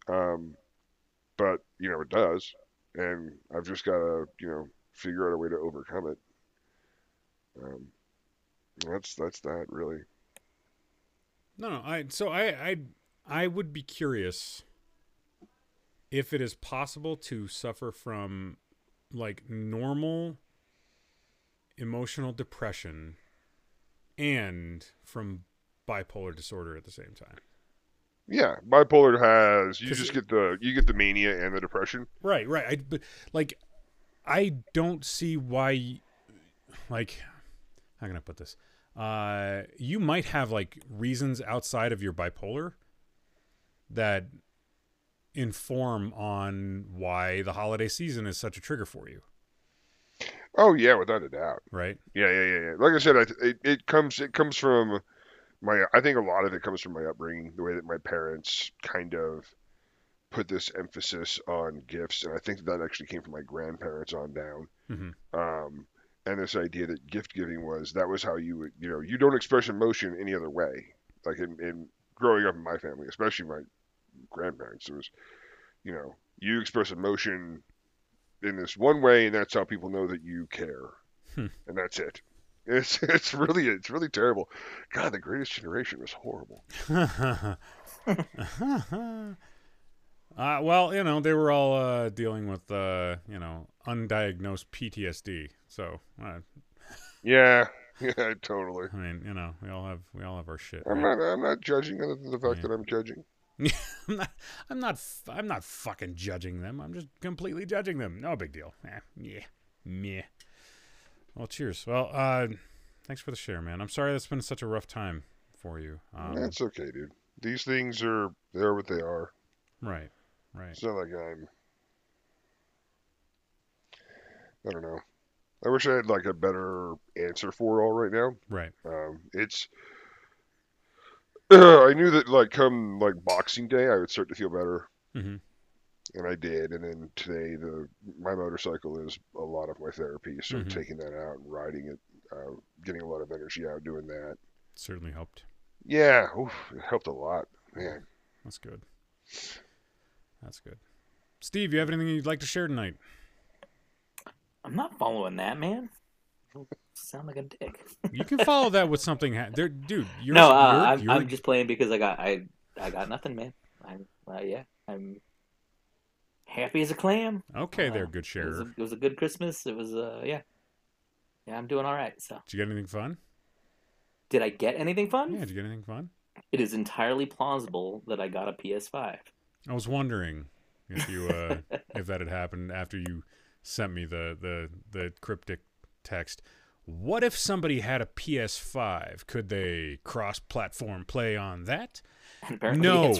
Um, but you know it does, and I've just got to you know figure out a way to overcome it. Um, that's that's that really. No, no. I so I I I would be curious if it is possible to suffer from like normal emotional depression and from bipolar disorder at the same time. Yeah, bipolar has you just it- get the you get the mania and the depression. Right, right. I but like I don't see why like how can I put this? Uh you might have like reasons outside of your bipolar that inform on why the holiday season is such a trigger for you, Oh yeah, without a doubt. right? Yeah, yeah, yeah, yeah. Like I said, I, it it comes it comes from my. I think a lot of it comes from my upbringing, the way that my parents kind of put this emphasis on gifts, and I think that actually came from my grandparents on down. Mhm. Um, and this idea that gift giving was that was how you would, you know, you don't express emotion any other way. Like in, in growing up in my family, especially my grandparents, there was, you know, you express emotion in this one way, and that's how people know that you care, Hmm. and that's it. It's it's really it's really terrible. God, the Greatest Generation was horrible. uh, well, you know, they were all uh, dealing with, uh, you know, undiagnosed PTSD. So, uh, Yeah, yeah, totally. I mean, you know, we all have we all have our shit. I'm right? not I'm not judging other than the fact Yeah. that I'm judging. I'm not. I'm not. f- I'm not fucking judging them. I'm just completely judging them. No big deal. Eh, yeah. Meh. Well, cheers. Well, uh, thanks for the share, man. I'm sorry that's been such a rough time for you. Um, That's okay, dude. These things are they're what they are. right. Right. It's not like I'm. I don't know. I wish I had like a better answer for it all right now. Right. Um, it's. I knew that like come like Boxing Day, I would start to feel better, hmm and I did. And then today, the my motorcycle is a lot of my therapy, so Mhm. taking that out and riding it, uh, getting a lot of energy out doing that. Certainly helped. Yeah, oof, it helped a lot, man. That's good. That's good. Steve, you have anything you'd like to share tonight? I'm not following that, man. Sound like a dick. You can follow that with something. Ha- there, dude. You're, no, uh, you're- I'm, you're- I'm just playing because I got I I got nothing, man. I'm uh, yeah, I'm happy as a clam. okay. Uh, there, good It sharer. a, it was a good Christmas. It was uh yeah, yeah. I'm doing all right. So, Did you get anything fun? did I get anything fun? Yeah. Did you get anything fun? It is entirely plausible that I got a PS5. I was wondering if you uh, if that had happened after you sent me the the the cryptic text. What if somebody had a PS5? Could they cross-platform play on that? Apparently No.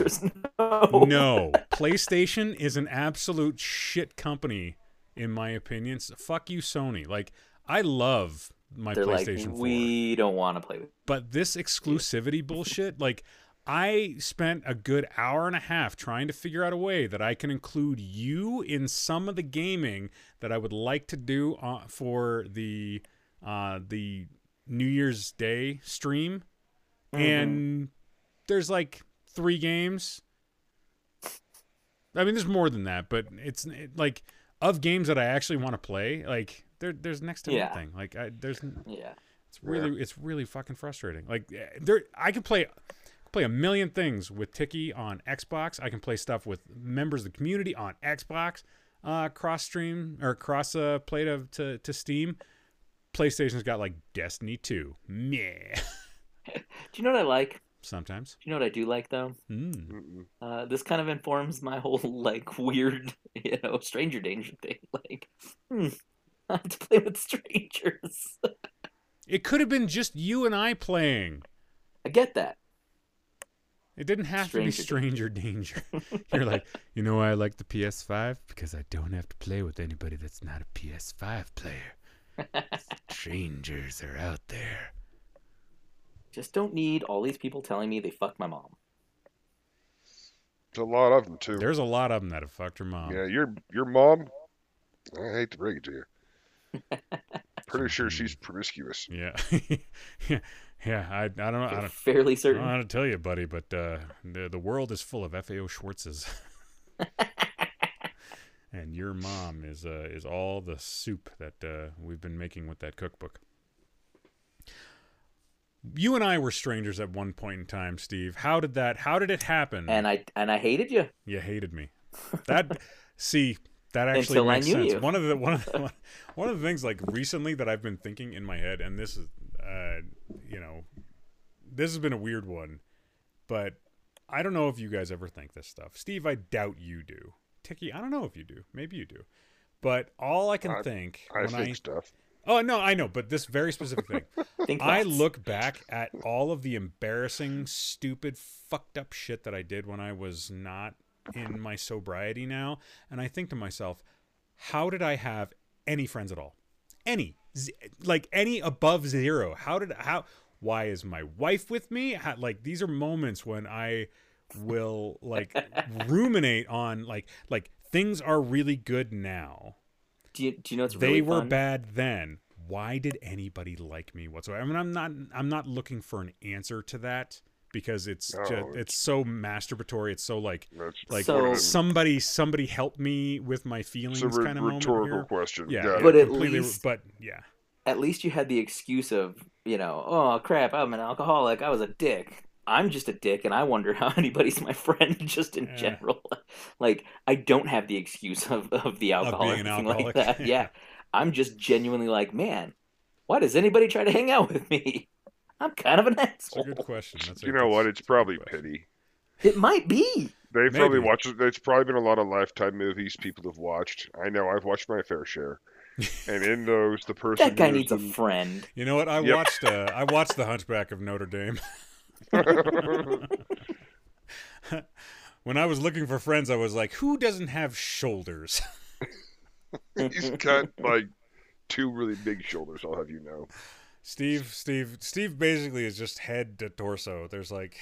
no. No. PlayStation is an absolute shit company, in my opinion. So fuck you, Sony. Like, I love my They're like, PlayStation 4. we don't want to play with. But this exclusivity bullshit, like, I spent a good hour and a half trying to figure out a way that I can include you in some of the gaming that I would like to do uh, for the uh, the New Year's Day stream, Mm-hmm. and there's like three games. I mean, there's more than that, but it's it, like of games that I actually want to play. Like there, there's next to Yeah. nothing. Like I, there's Yeah. it's really it's really fucking frustrating. Like eh, there I could play play a million things with Tiki on Xbox. I can play stuff with members of the community on Xbox, uh, cross stream or cross uh, play to, to to Steam. PlayStation's got like Destiny 2. Meh. Do you know what I like? Sometimes. Do you know what I do like though? Mm. Uh, this kind of informs my whole like weird, you know, stranger danger thing. Like, hmm, I have to play with strangers. It could have been just you and I playing. I get that. It didn't have to be Stranger stranger danger. You're like, you know why I like the PS5? Because I don't have to play with anybody that's not a PS5 player. Strangers are out there. Just don't need all these people telling me they fucked my mom. There's a lot of them too. There's a lot of them that have fucked your mom. Yeah, your your mom. I hate to break it to you. Pretty sure she's promiscuous. Yeah. yeah. Yeah. I, I don't know. I I'm don't, fairly certain. I don't know how to tell you, buddy, but uh, the, the world is full of FAO Schwarzes. and your mom is uh, is all the soup that uh, we've been making with that cookbook. You and I were strangers at one point in time, Steve. How did that? How did it happen? and I and I hated you. You hated me. That see that actually Until makes sense. you. One of the one of the, one of the things like recently that I've been thinking in my head, and this is uh, you know, this has been a weird one, but I don't know if you guys ever think this stuff. Steve, I doubt you do. Tiki, I don't know if you do. Maybe you do. But all I can I- think I when think I stuff. oh no, I know, but this very specific thing. I look back at all of the embarrassing, stupid, fucked up shit that I did when I was not in my sobriety now, and I think to myself, how did I have any friends at all? Any, Z- like any above zero? How did how? Why is my wife with me? How, like these are moments when I will like ruminate on like like things are really good now Do you, do you know what's they really were fun? bad then why did anybody like me whatsoever i mean i'm not i'm not looking for an answer to that because it's No, just, oh, it's- it's so masturbatory it's so like like So- one of them. somebody somebody help me with my feelings it's a re- kind of moment rhetorical here. question. yeah Got it it. But at least- but yeah At least you had the excuse of, you know, oh crap, I'm an alcoholic. I was a dick. I'm just a dick, and I wonder how anybody's my friend just in Yeah. general. like, I don't have the excuse of, of the alcohol or being an alcoholic. like that. Yeah. Yeah. I'm just genuinely like, man, why does anybody try to hang out with me? I'm kind of an it's a asshole. good question That's a- You know what? It's probably that's a good pity. It might be. They probably Maybe. watch. There's probably been a lot of Lifetime movies people have watched. I know I've watched my fair share, and in those, the person That guy who's needs a been- friend. you know what i Yep. watched uh i watched the hunchback of notre dame when i was looking for friends i was like who doesn't have shoulders He's got like two really big shoulders. I'll have you know. Steve, Steve, Steve basically is just head to torso. There's like,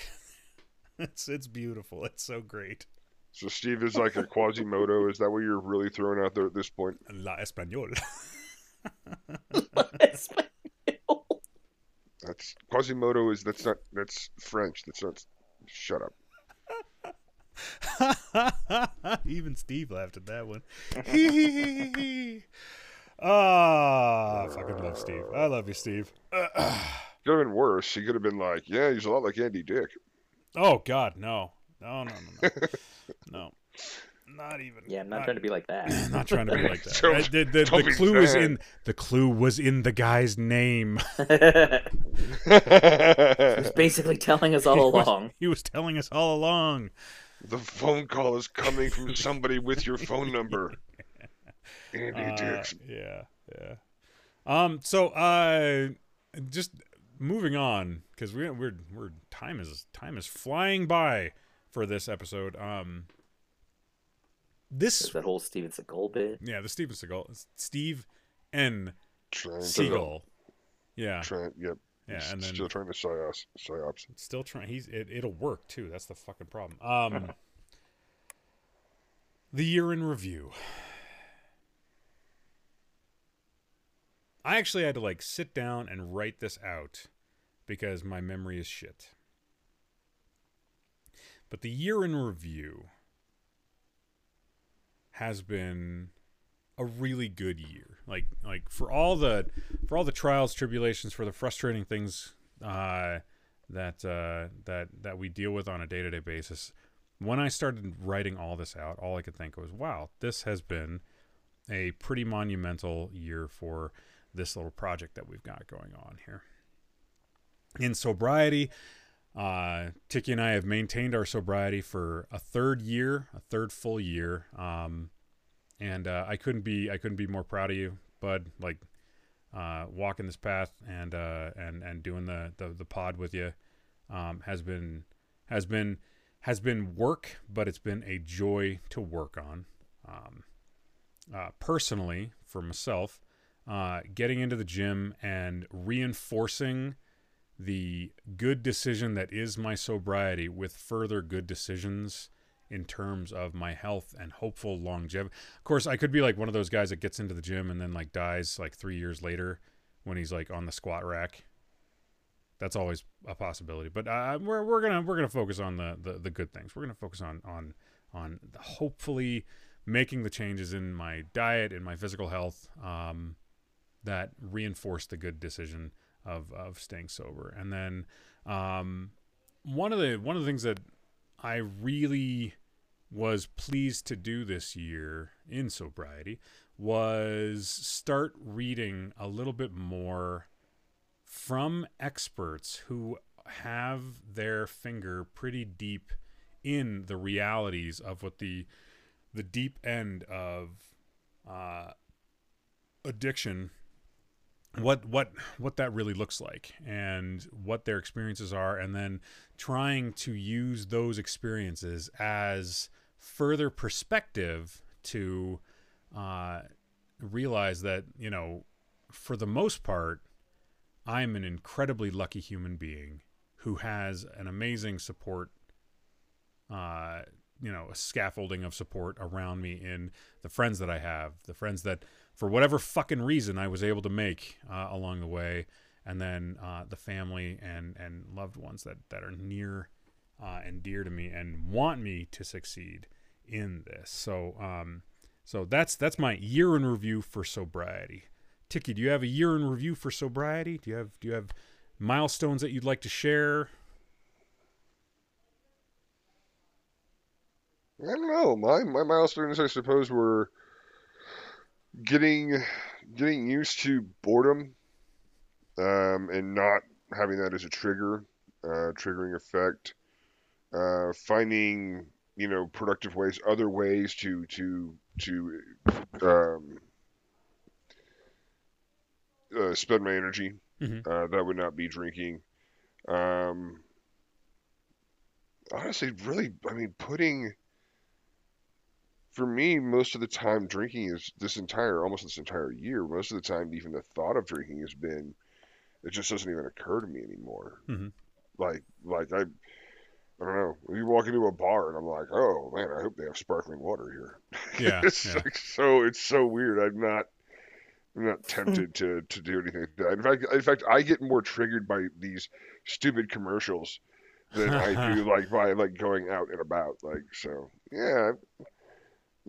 it's it's beautiful. It's so great. So Steve is like a Quasimodo. Is that what you're really throwing out there at this point? La español. That's Quasimodo. Is that's not that's French. That's not. Shut up. Even Steve laughed at that one. Ah, I fucking love Steve. I love you, Steve. Could have been worse. He could have been like, yeah, he's a lot like Andy Dick. Oh God, no, no, no, no, no, no. Not even. Yeah, I'm not trying to be like that. Not trying to be like that. Don't- Uh, the the, the be clue was in the clue was in the guy's name. he was basically telling us all He was- along. He was telling us all along. the phone call is coming from somebody with your phone number. Andy Uh, Dicks. yeah, yeah. Um. So, uh, just moving on because we we're we're time is time is flying by for this episode. Um. There's This that whole Steven Seagal bit. yeah, the Steven Seagal, Steve N. Trying to- Seagal. Yeah, Trying, yep. yeah, he's and then still trying to psyops. psyops. still trying. He's it. It'll work too. That's the fucking problem. Um. the year in review. I actually had to like sit down and write this out because my memory is shit. But the year in review has been a really good year. Like like for all the for all the trials, tribulations, for the frustrating things uh that uh, that that we deal with on a day to day basis. When I started writing all this out, all I could think was, "Wow, this has been a pretty monumental year for this little project that we've got going on here." In sobriety, uh, Tiki and I have maintained our sobriety for a third year, a third full year, um, and uh, I couldn't be I couldn't be more proud of you, Bud. Like uh, walking this path and uh, and and doing the, the the pod with you um, has been has been has been work, but it's been a joy to work on. Um, uh, personally, for myself, uh, getting into the gym and reinforcing the good decision that is my sobriety with further good decisions in terms of my health and hopeful longevity. Of course, I could be like one of those guys that gets into the gym and then like dies like 3 years later when he's like on the squat rack. That's always a possibility. But uh, we're we're to we're to focus on the, the the good things. We're to focus on on on hopefully making the changes in my diet and my physical health um, that reinforced the good decision of of staying sober. And then um, one of the one of the things that I really was pleased to do this year in sobriety was start reading a little bit more from experts who have their finger pretty deep in the realities of what the the deep end of uh, addiction what what what that really looks like and what their experiences are and then trying to use those experiences as further perspective to uh, realize that you know for the most part i'm an incredibly lucky human being who has an amazing support uh, you know a scaffolding of support around me in the friends that i have the friends that for whatever fucking reason I was able to make uh, along the way, and then uh, the family and and loved ones that that are near uh, and dear to me and want me to succeed in this. So um, so that's that's my year in review for sobriety. Tiki, do you have a year in review for sobriety? Do you have do you have milestones that you'd like to share? I don't know. My my milestones, I suppose, were getting getting used to boredom um, and not having that as a trigger, uh, triggering effect. Uh, finding you know productive ways, other ways to to to um, uh, spend my energy. Mm-hmm. Uh, that would not be drinking. Um, honestly, really, I mean, putting for me, most of the time drinking is this entire, almost this entire year. Most of the time, even the thought of drinking has been, it just doesn't even occur to me anymore. Mhm. Like, like I, I don't know. You walk into a bar and I'm like, oh man, I hope they have sparkling water here. Yeah, it's yeah. like so, it's so weird. I'm not, I'm not tempted to to do anything. In fact, in fact, I get more triggered by these stupid commercials than I do like by like going out and about. Like so, yeah,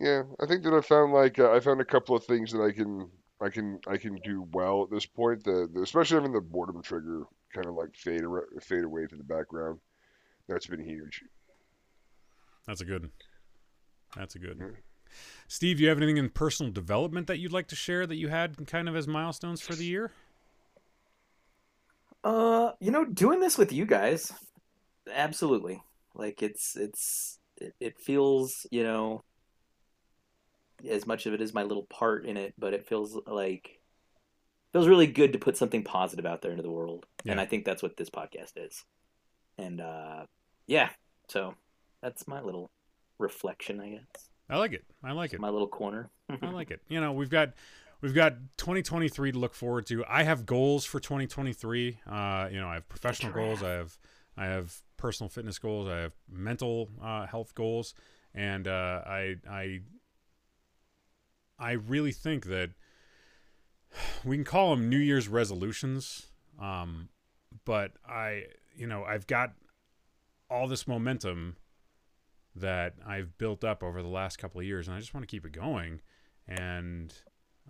yeah. I think that I found like uh, I found a couple of things that I can I can I can do well at this point. The, the especially having the boredom trigger kind of like fade ar- fade away to the background. That's been huge. That's a good. one. That's a good. one. Steve, do you have anything in personal development that you'd like to share that you had kind of as milestones for the year? Uh, you know, doing this with you guys, absolutely. Like it's it's it, it feels, you know, as much of it is my little part in it, but it feels like feels really good to put something positive out there into the world. And I think that's what this podcast is. And uh yeah, so that's my little reflection, I guess. I like it. I like it. My little corner. I like it. You know, we've got we've got 2023 to look forward to. I have goals for 2023. Uh, you know, I have professional goals. I have I have personal fitness goals. I have mental uh, health goals, and uh, I I I really think that we can call them New Year's resolutions. Um, but I, you know, I've got all this momentum that I've built up over the last couple of years, and I just want to keep it going. And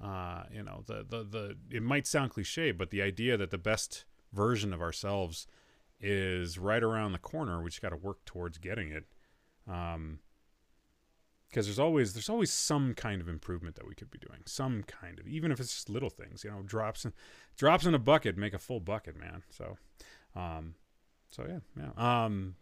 uh, you know, the the the it might sound cliche, but the idea that the best version of ourselves is right around the corner. We just got to work towards getting it. Um, because there's always there's always some kind of improvement that we could be doing some kind of even if it's just little things you know drops in drops in a bucket make a full bucket man so um so yeah yeah um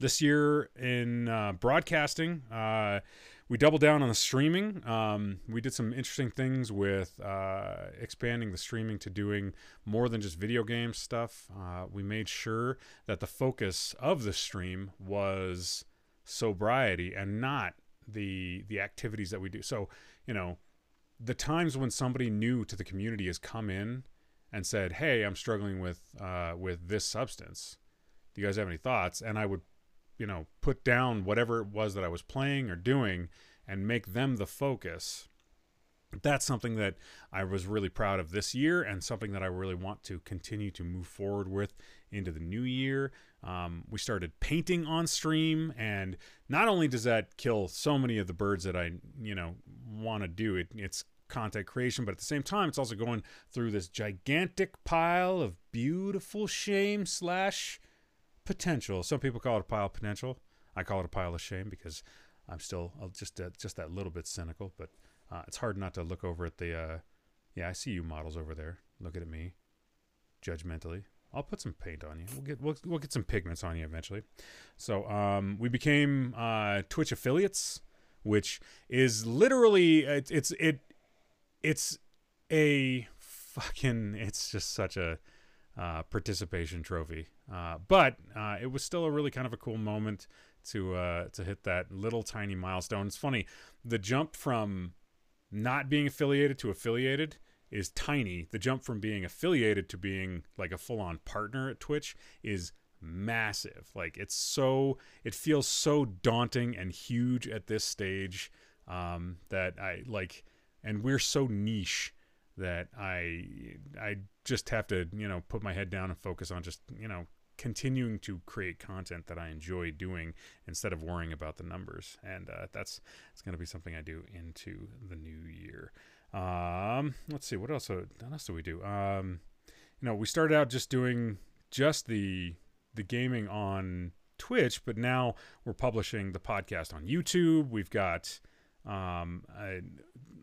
this year in uh, broadcasting uh we doubled down on the streaming um we did some interesting things with uh expanding the streaming to doing more than just video game stuff. Uh we made sure that the focus of the stream was sobriety and not the the activities that we do. So, you know, the times when somebody new to the community has come in and said, "Hey, I'm struggling with uh, with this substance. Do you guys have any thoughts?" And I would, you know, put down whatever it was that I was playing or doing and make them the focus. That's something that I was really proud of this year and something that I really want to continue to move forward with into the new year. Um, we started painting on stream, and not only does that kill so many of the birds that I, you know, want to do, it, it's content creation, but at the same time, it's also going through this gigantic pile of beautiful shame slash potential. Some people call it a pile of potential. I call it a pile of shame because I'm still uh, just uh, just that little bit cynical. But uh, it's hard not to look over at the. Uh, yeah, I see you models over there. Looking at me, judgmentally. I'll put some paint on you. We'll get we'll, we'll get some pigments on you eventually. So um, we became uh, Twitch affiliates, which is literally it, it's it it's a fucking it's just such a uh, participation trophy. Uh, but uh, it was still a really kind of a cool moment to uh, to hit that little tiny milestone. It's funny the jump from not being affiliated to affiliated is tiny. The jump from being affiliated to being like a full on partner at Twitch is massive. Like it's so it feels so daunting and huge at this stage um, that I like, and we're so niche that I I just have to you know put my head down and focus on just you know continuing to create content that I enjoy doing instead of worrying about the numbers. And uh, that's it's going to be something I do into the new year. Um, let's see what else. What else do we do? Um, you know, we started out just doing just the the gaming on Twitch, but now we're publishing the podcast on YouTube. We've got um, I,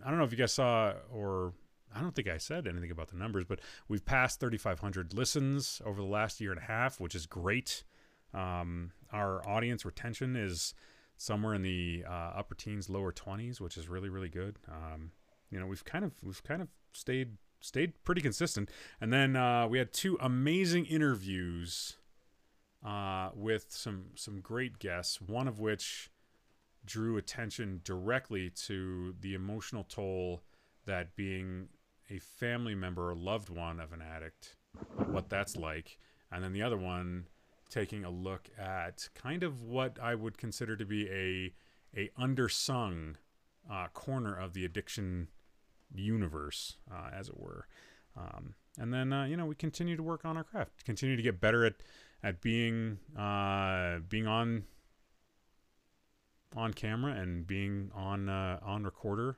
I don't know if you guys saw or I don't think I said anything about the numbers, but we've passed 3,500 listens over the last year and a half, which is great. Um, our audience retention is somewhere in the uh, upper teens, lower 20s, which is really, really good. Um, you know we've kind of we've kind of stayed stayed pretty consistent. And then uh, we had two amazing interviews uh, with some some great guests. One of which drew attention directly to the emotional toll that being a family member or loved one of an addict, what that's like, and then the other one taking a look at kind of what I would consider to be a a undersung uh, corner of the addiction universe, uh, as it were. Um, and then uh, you know we continue to work on our craft, continue to get better at at being uh, being on on camera and being on uh, on recorder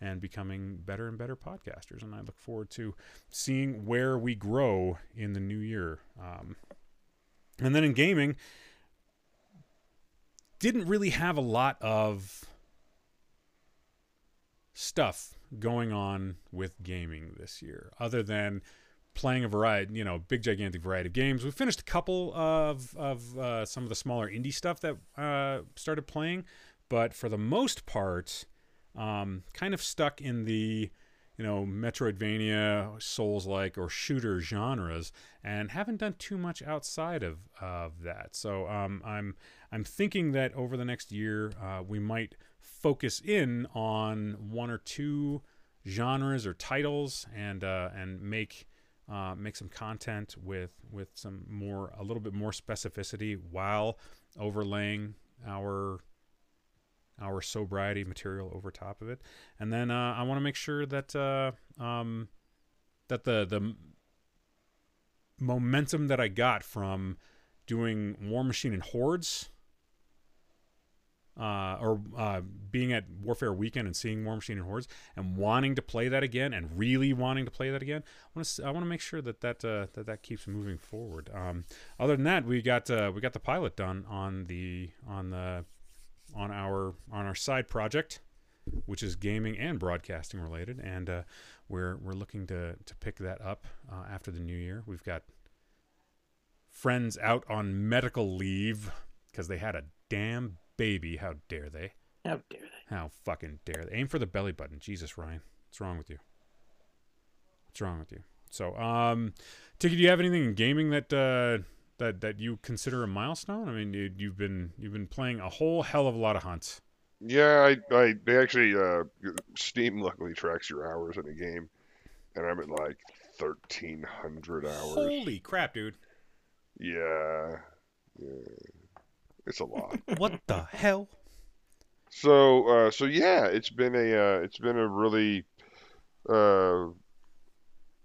and becoming better and better podcasters. And I look forward to seeing where we grow in the new year. Um, and then in gaming, didn't really have a lot of stuff going on with gaming this year, other than playing a variety, you know, big gigantic variety of games. We finished a couple of of uh, some of the smaller indie stuff that uh, started playing, but for the most part, um, kind of stuck in the you know Metroidvania, Souls-like, or shooter genres, and haven't done too much outside of of that. So um, I'm I'm thinking that over the next year uh, we might focus in on one or two genres or titles and uh, and make uh, make some content with with some more a little bit more specificity while overlaying our our sobriety material over top of it. And then uh, I want to make sure that uh, um, that the the momentum that I got from doing Warmachine and Hordes uh, or uh, being at Warfare Weekend and seeing Warmachine and Hordes and wanting to play that again and really wanting to play that again. I want to I want to make sure that that uh, that that keeps moving forward. Um, other than that, we got uh, we got the pilot done on the on the on our on our side project, which is gaming and broadcasting related, and uh, we're we're looking to to pick that up uh, after the new year. We've got friends out on medical leave because they had a damn baby. How dare they? How dare they? How fucking dare they? Aim for the belly button. Jesus, Ryan. What's wrong with you? What's wrong with you? So, um, Tiki, do you have anything in gaming that uh, that that you consider a milestone? I mean, you, you've been you've been playing a whole hell of a lot of hunts. Yeah, I, I they actually uh, Steam luckily tracks your hours in a game, and I'm at like thirteen hundred hours. Holy crap, dude! Yeah, yeah, it's a lot. What the hell? So, uh, so yeah, it's been a uh, it's been a really uh,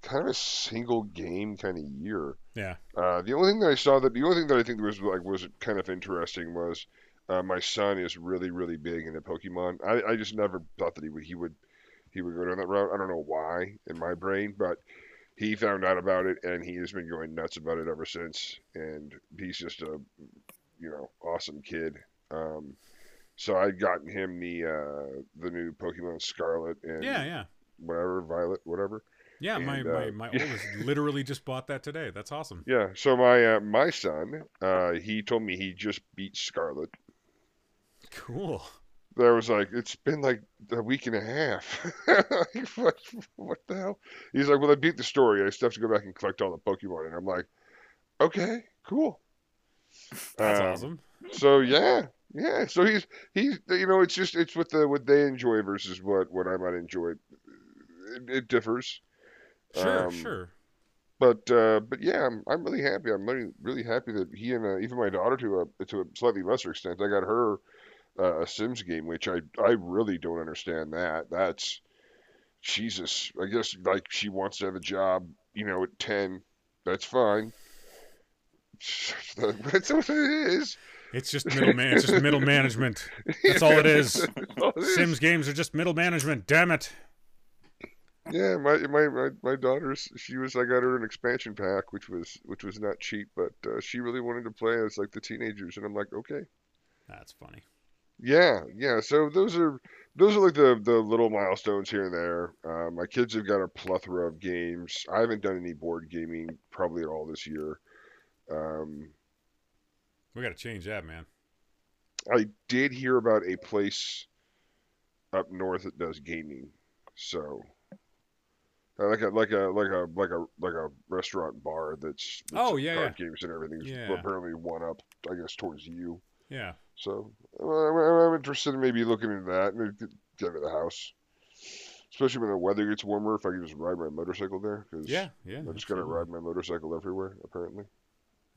kind of a single game kind of year. Yeah. Uh, the only thing that I saw that the only thing that I think was like was kind of interesting was uh, my son is really really big into Pokemon. I, I just never thought that he would he would he would go down that route. I don't know why in my brain, but he found out about it and he has been going nuts about it ever since. And he's just a you know awesome kid. Um, so I'd gotten him the uh, the new Pokemon Scarlet and Yeah, yeah, whatever Violet, whatever. yeah. my And, my uh, my yeah. oldest literally just bought that today. That's awesome. Yeah. So my uh, my son, uh, he told me he just beat Scarlet. Cool. I was like, it's been like a week and a half. Like, what, what the hell? He's like, well, I beat the story. I still have to go back and collect all the Pokemon. And I'm like, okay, cool. That's Um, awesome. So yeah, yeah. So he's he's you know it's just it's what the what they enjoy versus what what I might enjoy. It, it differs. Sure, um, sure. But uh, but yeah, I'm I'm really happy. I'm really really happy that he and uh, even my daughter to a to a slightly lesser extent, I got her uh, a Sims game, which I I really don't understand that. That's Jesus. I guess like she wants to have a job, you know, at ten. That's fine. That's what it is. It's just middle man. It's just middle management. That's all it is. All it is. Sims games are just middle management. Damn it. Yeah, my, my my my daughter's she was I got her an expansion pack, which was which was not cheap, but uh, she really wanted to play as like the teenagers, and I'm like, okay, That's funny. yeah, yeah. So those are those are like the the little milestones here and there. Uh, my kids have got a plethora of games. I haven't done any board gaming probably at all this year. Um, We got to change that, man. I did hear about a place up north that does gaming, so. uh, Like a like a like a like a like a restaurant bar that's, that's Oh, yeah, card games and everything. Yeah. apparently one up, I guess, towards you. Yeah. So I'm, I'm interested in maybe looking into that and get out of the house, especially when the weather gets warmer. If I can just ride my motorcycle there, because Yeah. Yeah. I just gotta ride my motorcycle everywhere. Apparently,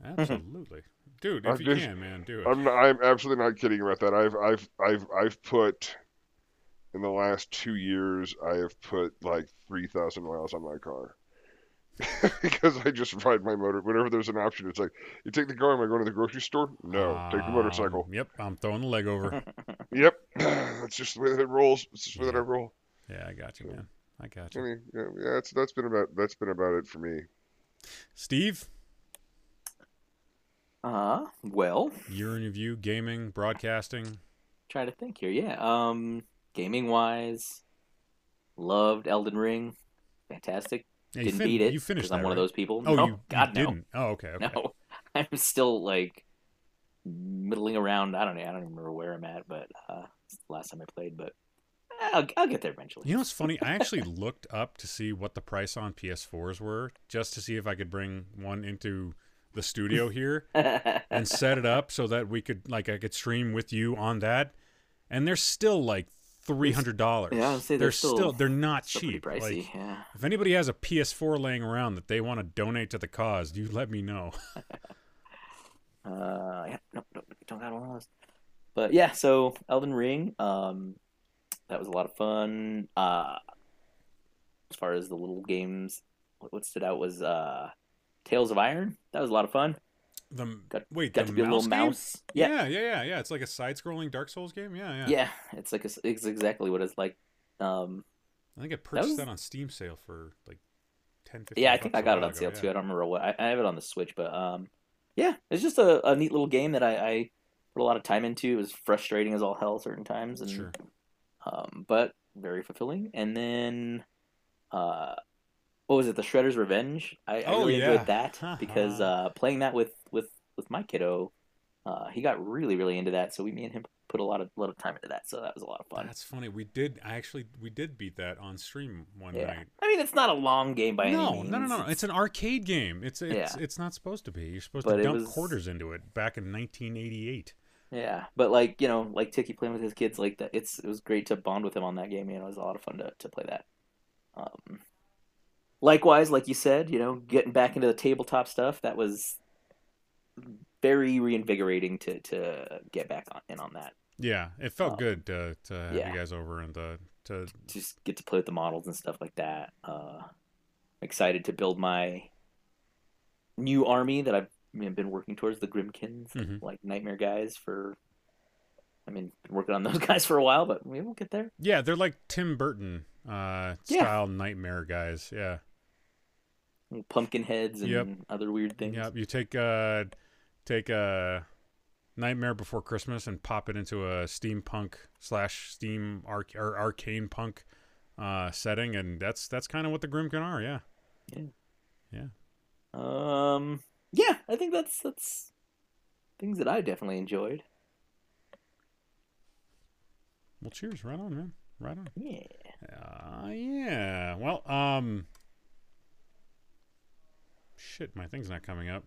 Absolutely. Dude, if I've you just- can, man, do it. I'm not, I'm absolutely not kidding about that. I've I've I've I've put in the last two years I have put like three thousand miles on my car. because I just ride my motor. Whenever there's an option, it's like, you take the car. Am I going to the grocery store? No, take the Um, motorcycle. Yep. I'm throwing the leg over. Yep, that's just the way that it rolls. It's just the way that I roll. Yeah, I got you, man. I got you. I mean, yeah, yeah, that's that's been about that's been about it for me. Steve, Uh, well, year in review, gaming, broadcasting. try to think here. Yeah. Um, gaming wise, loved Elden Ring. Fantastic. Yeah, Didn't fin- beat it You finished I'm one of those people. Oh, no, you, God you no, didn't. Oh, okay. okay. no. I'm still like middling around. I don't know. I don't even remember where I'm at, but uh, it's the last time I played. But I'll, I'll get there eventually. You know what's funny? I actually looked up to see what the price on PS4s were, just to see if I could bring one into the studio here and set it up so that we could, like, I could stream with you on that. And they're still like three hundred dollars. Yeah, I they're they're still- they're not Still cheap. pricey. Like, yeah. if anybody has a PS4 laying around that they want to donate to the cause, you let me know. Uh, yeah, no, no, don't got one of those. But yeah, so Elden Ring, um, that was a lot of fun. Uh, as far as the little games, what, what stood out was uh, Tails of Iron. That was a lot of fun. The Got- wait, Got the to be a little game? mouse. Yeah. Yeah, yeah, yeah, yeah. It's like a side-scrolling Dark Souls game. Yeah, yeah. Yeah, it's like a, it's exactly what it's like. Um, I think I purchased was- that on Steam sale for like 10 15 yeah, I think I got it on sale ago, too. I don't remember what. I, I have it on the Switch, but um, yeah, it's just a, a neat little game that I, I put a lot of time into. It was frustrating as all hell certain times, and Sure. um, but very fulfilling. And then, uh, what was it? The Shredder's Revenge. I, I Oh, really yeah. enjoyed that because uh, playing that with with with my kiddo, uh, he got really really into that. So we, me and him, put a lot of lot of time into that. So that was a lot of fun. That's funny. We did I actually we did beat that on stream one Yeah. night. I mean, it's not a long game by No, any means. no, no, no, no. It's an arcade game. It's it's Yeah. it's not supposed to be. You're supposed But to dump was- quarters into it back in 1988. Yeah, but like you know, like Tiki playing with his kids, like that. It's it was great to bond with him on that game. You know, it was a lot of fun to to play that. Um, likewise, like you said, you know, getting back into the tabletop stuff that was very reinvigorating to to get back on in on that. Yeah, it felt Oh. good to, to have Yeah. you guys over and to to Just get to play with the models and stuff like that. Uh, excited to build my new army that I've been working towards the Grymkins, Mhm. like Nightmare guys for. I mean, working on those guys for a while, but we will get there. Yeah, they're like Tim Burton uh Yeah. style nightmare guys. Yeah. Pumpkin heads and Yep. other weird things. Yeah, you take uh take a Nightmare Before Christmas and pop it into a steampunk slash steam arc or arcane punk uh setting and that's that's kind of what the Grymkin are, yeah. Yeah. Um, yeah, I think that's that's things that I definitely enjoyed. Well, cheers, right on, man. Right on. Yeah. Uh, yeah. Well, um, shit, my thing's not coming up.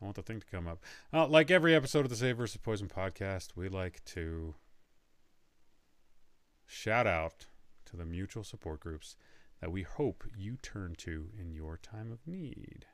I want the thing to come up. Uh, like every episode of the Save versus Poison podcast, we like to shout out to the mutual support groups that we hope you turn to in your time of need.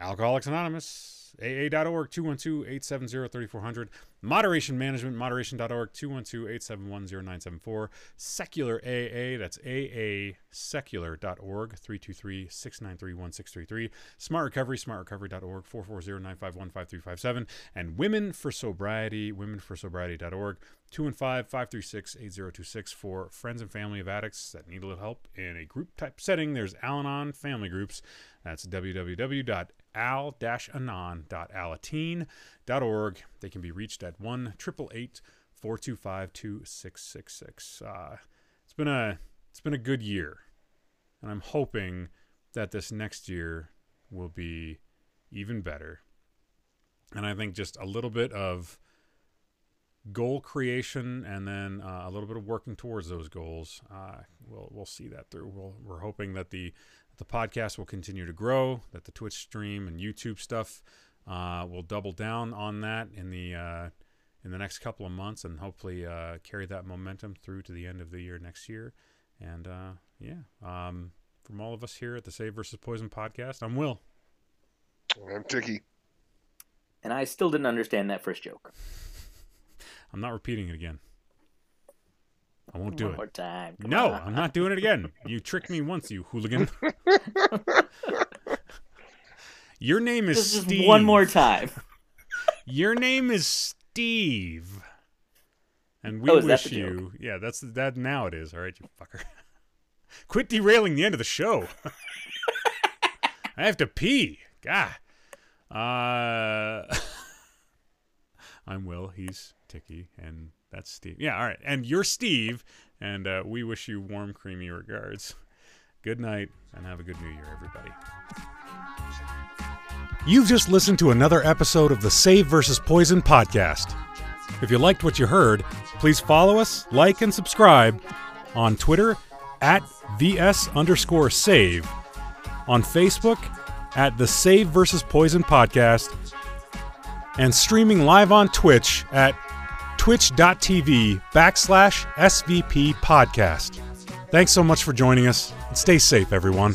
Alcoholics Anonymous, AA.org, 212-870-3400. Moderation Management, moderation.org, 212-871-0974. Secular AA, that's aasecular.org, 323-693-1633. Smart Recovery, smartrecovery.org, 440-951-5357. And Women for Sobriety, womenforsobriety.org, 215-536-8026 for friends and family of addicts that need a little help in a group type setting. There's Al-Anon family groups. That's www.al-anon.alateen.org. They can be reached at 1 425 2666. Uh, It's been a it's been a good year. And I'm hoping that this next year will be even better. And I think just a little bit of goal creation and then uh, a little bit of working towards those goals. Uh, we'll we'll see that through. We'll, we're hoping that the the podcast will continue to grow, that the Twitch stream and YouTube stuff uh, will double down on that in the uh, in the next couple of months, and hopefully uh, carry that momentum through to the end of the year next year. And uh, yeah, um, from all of us here at the Save versus Poison podcast, I'm Will. I'm Tiki. And I still didn't understand that first joke. I'm not repeating it again. I won't do it. One it. more time. Come No, on. I'm not doing it again. You tricked me once, you hooligan. Your name is Just, just Steve. one more time. Your name is Steve. And we Oh, wish the you. Yeah, that's that. Now it is. All right, you fucker. Quit derailing the end of the show. I have to pee. God. Uh, I'm Will. He's Tiki, and that's Steve. Yeah, all right. And you're Steve, and uh, we wish you warm, creamy regards. Good night, and have a good New Year, everybody. You've just listened to another episode of the Save versus Poison podcast. If you liked what you heard, please follow us, like, and subscribe on Twitter at VS underscore save, on Facebook at the Save versus Poison podcast, and streaming live on Twitch at twitch.tv backslash SVP podcast. Thanks so much for joining us, and stay safe, everyone.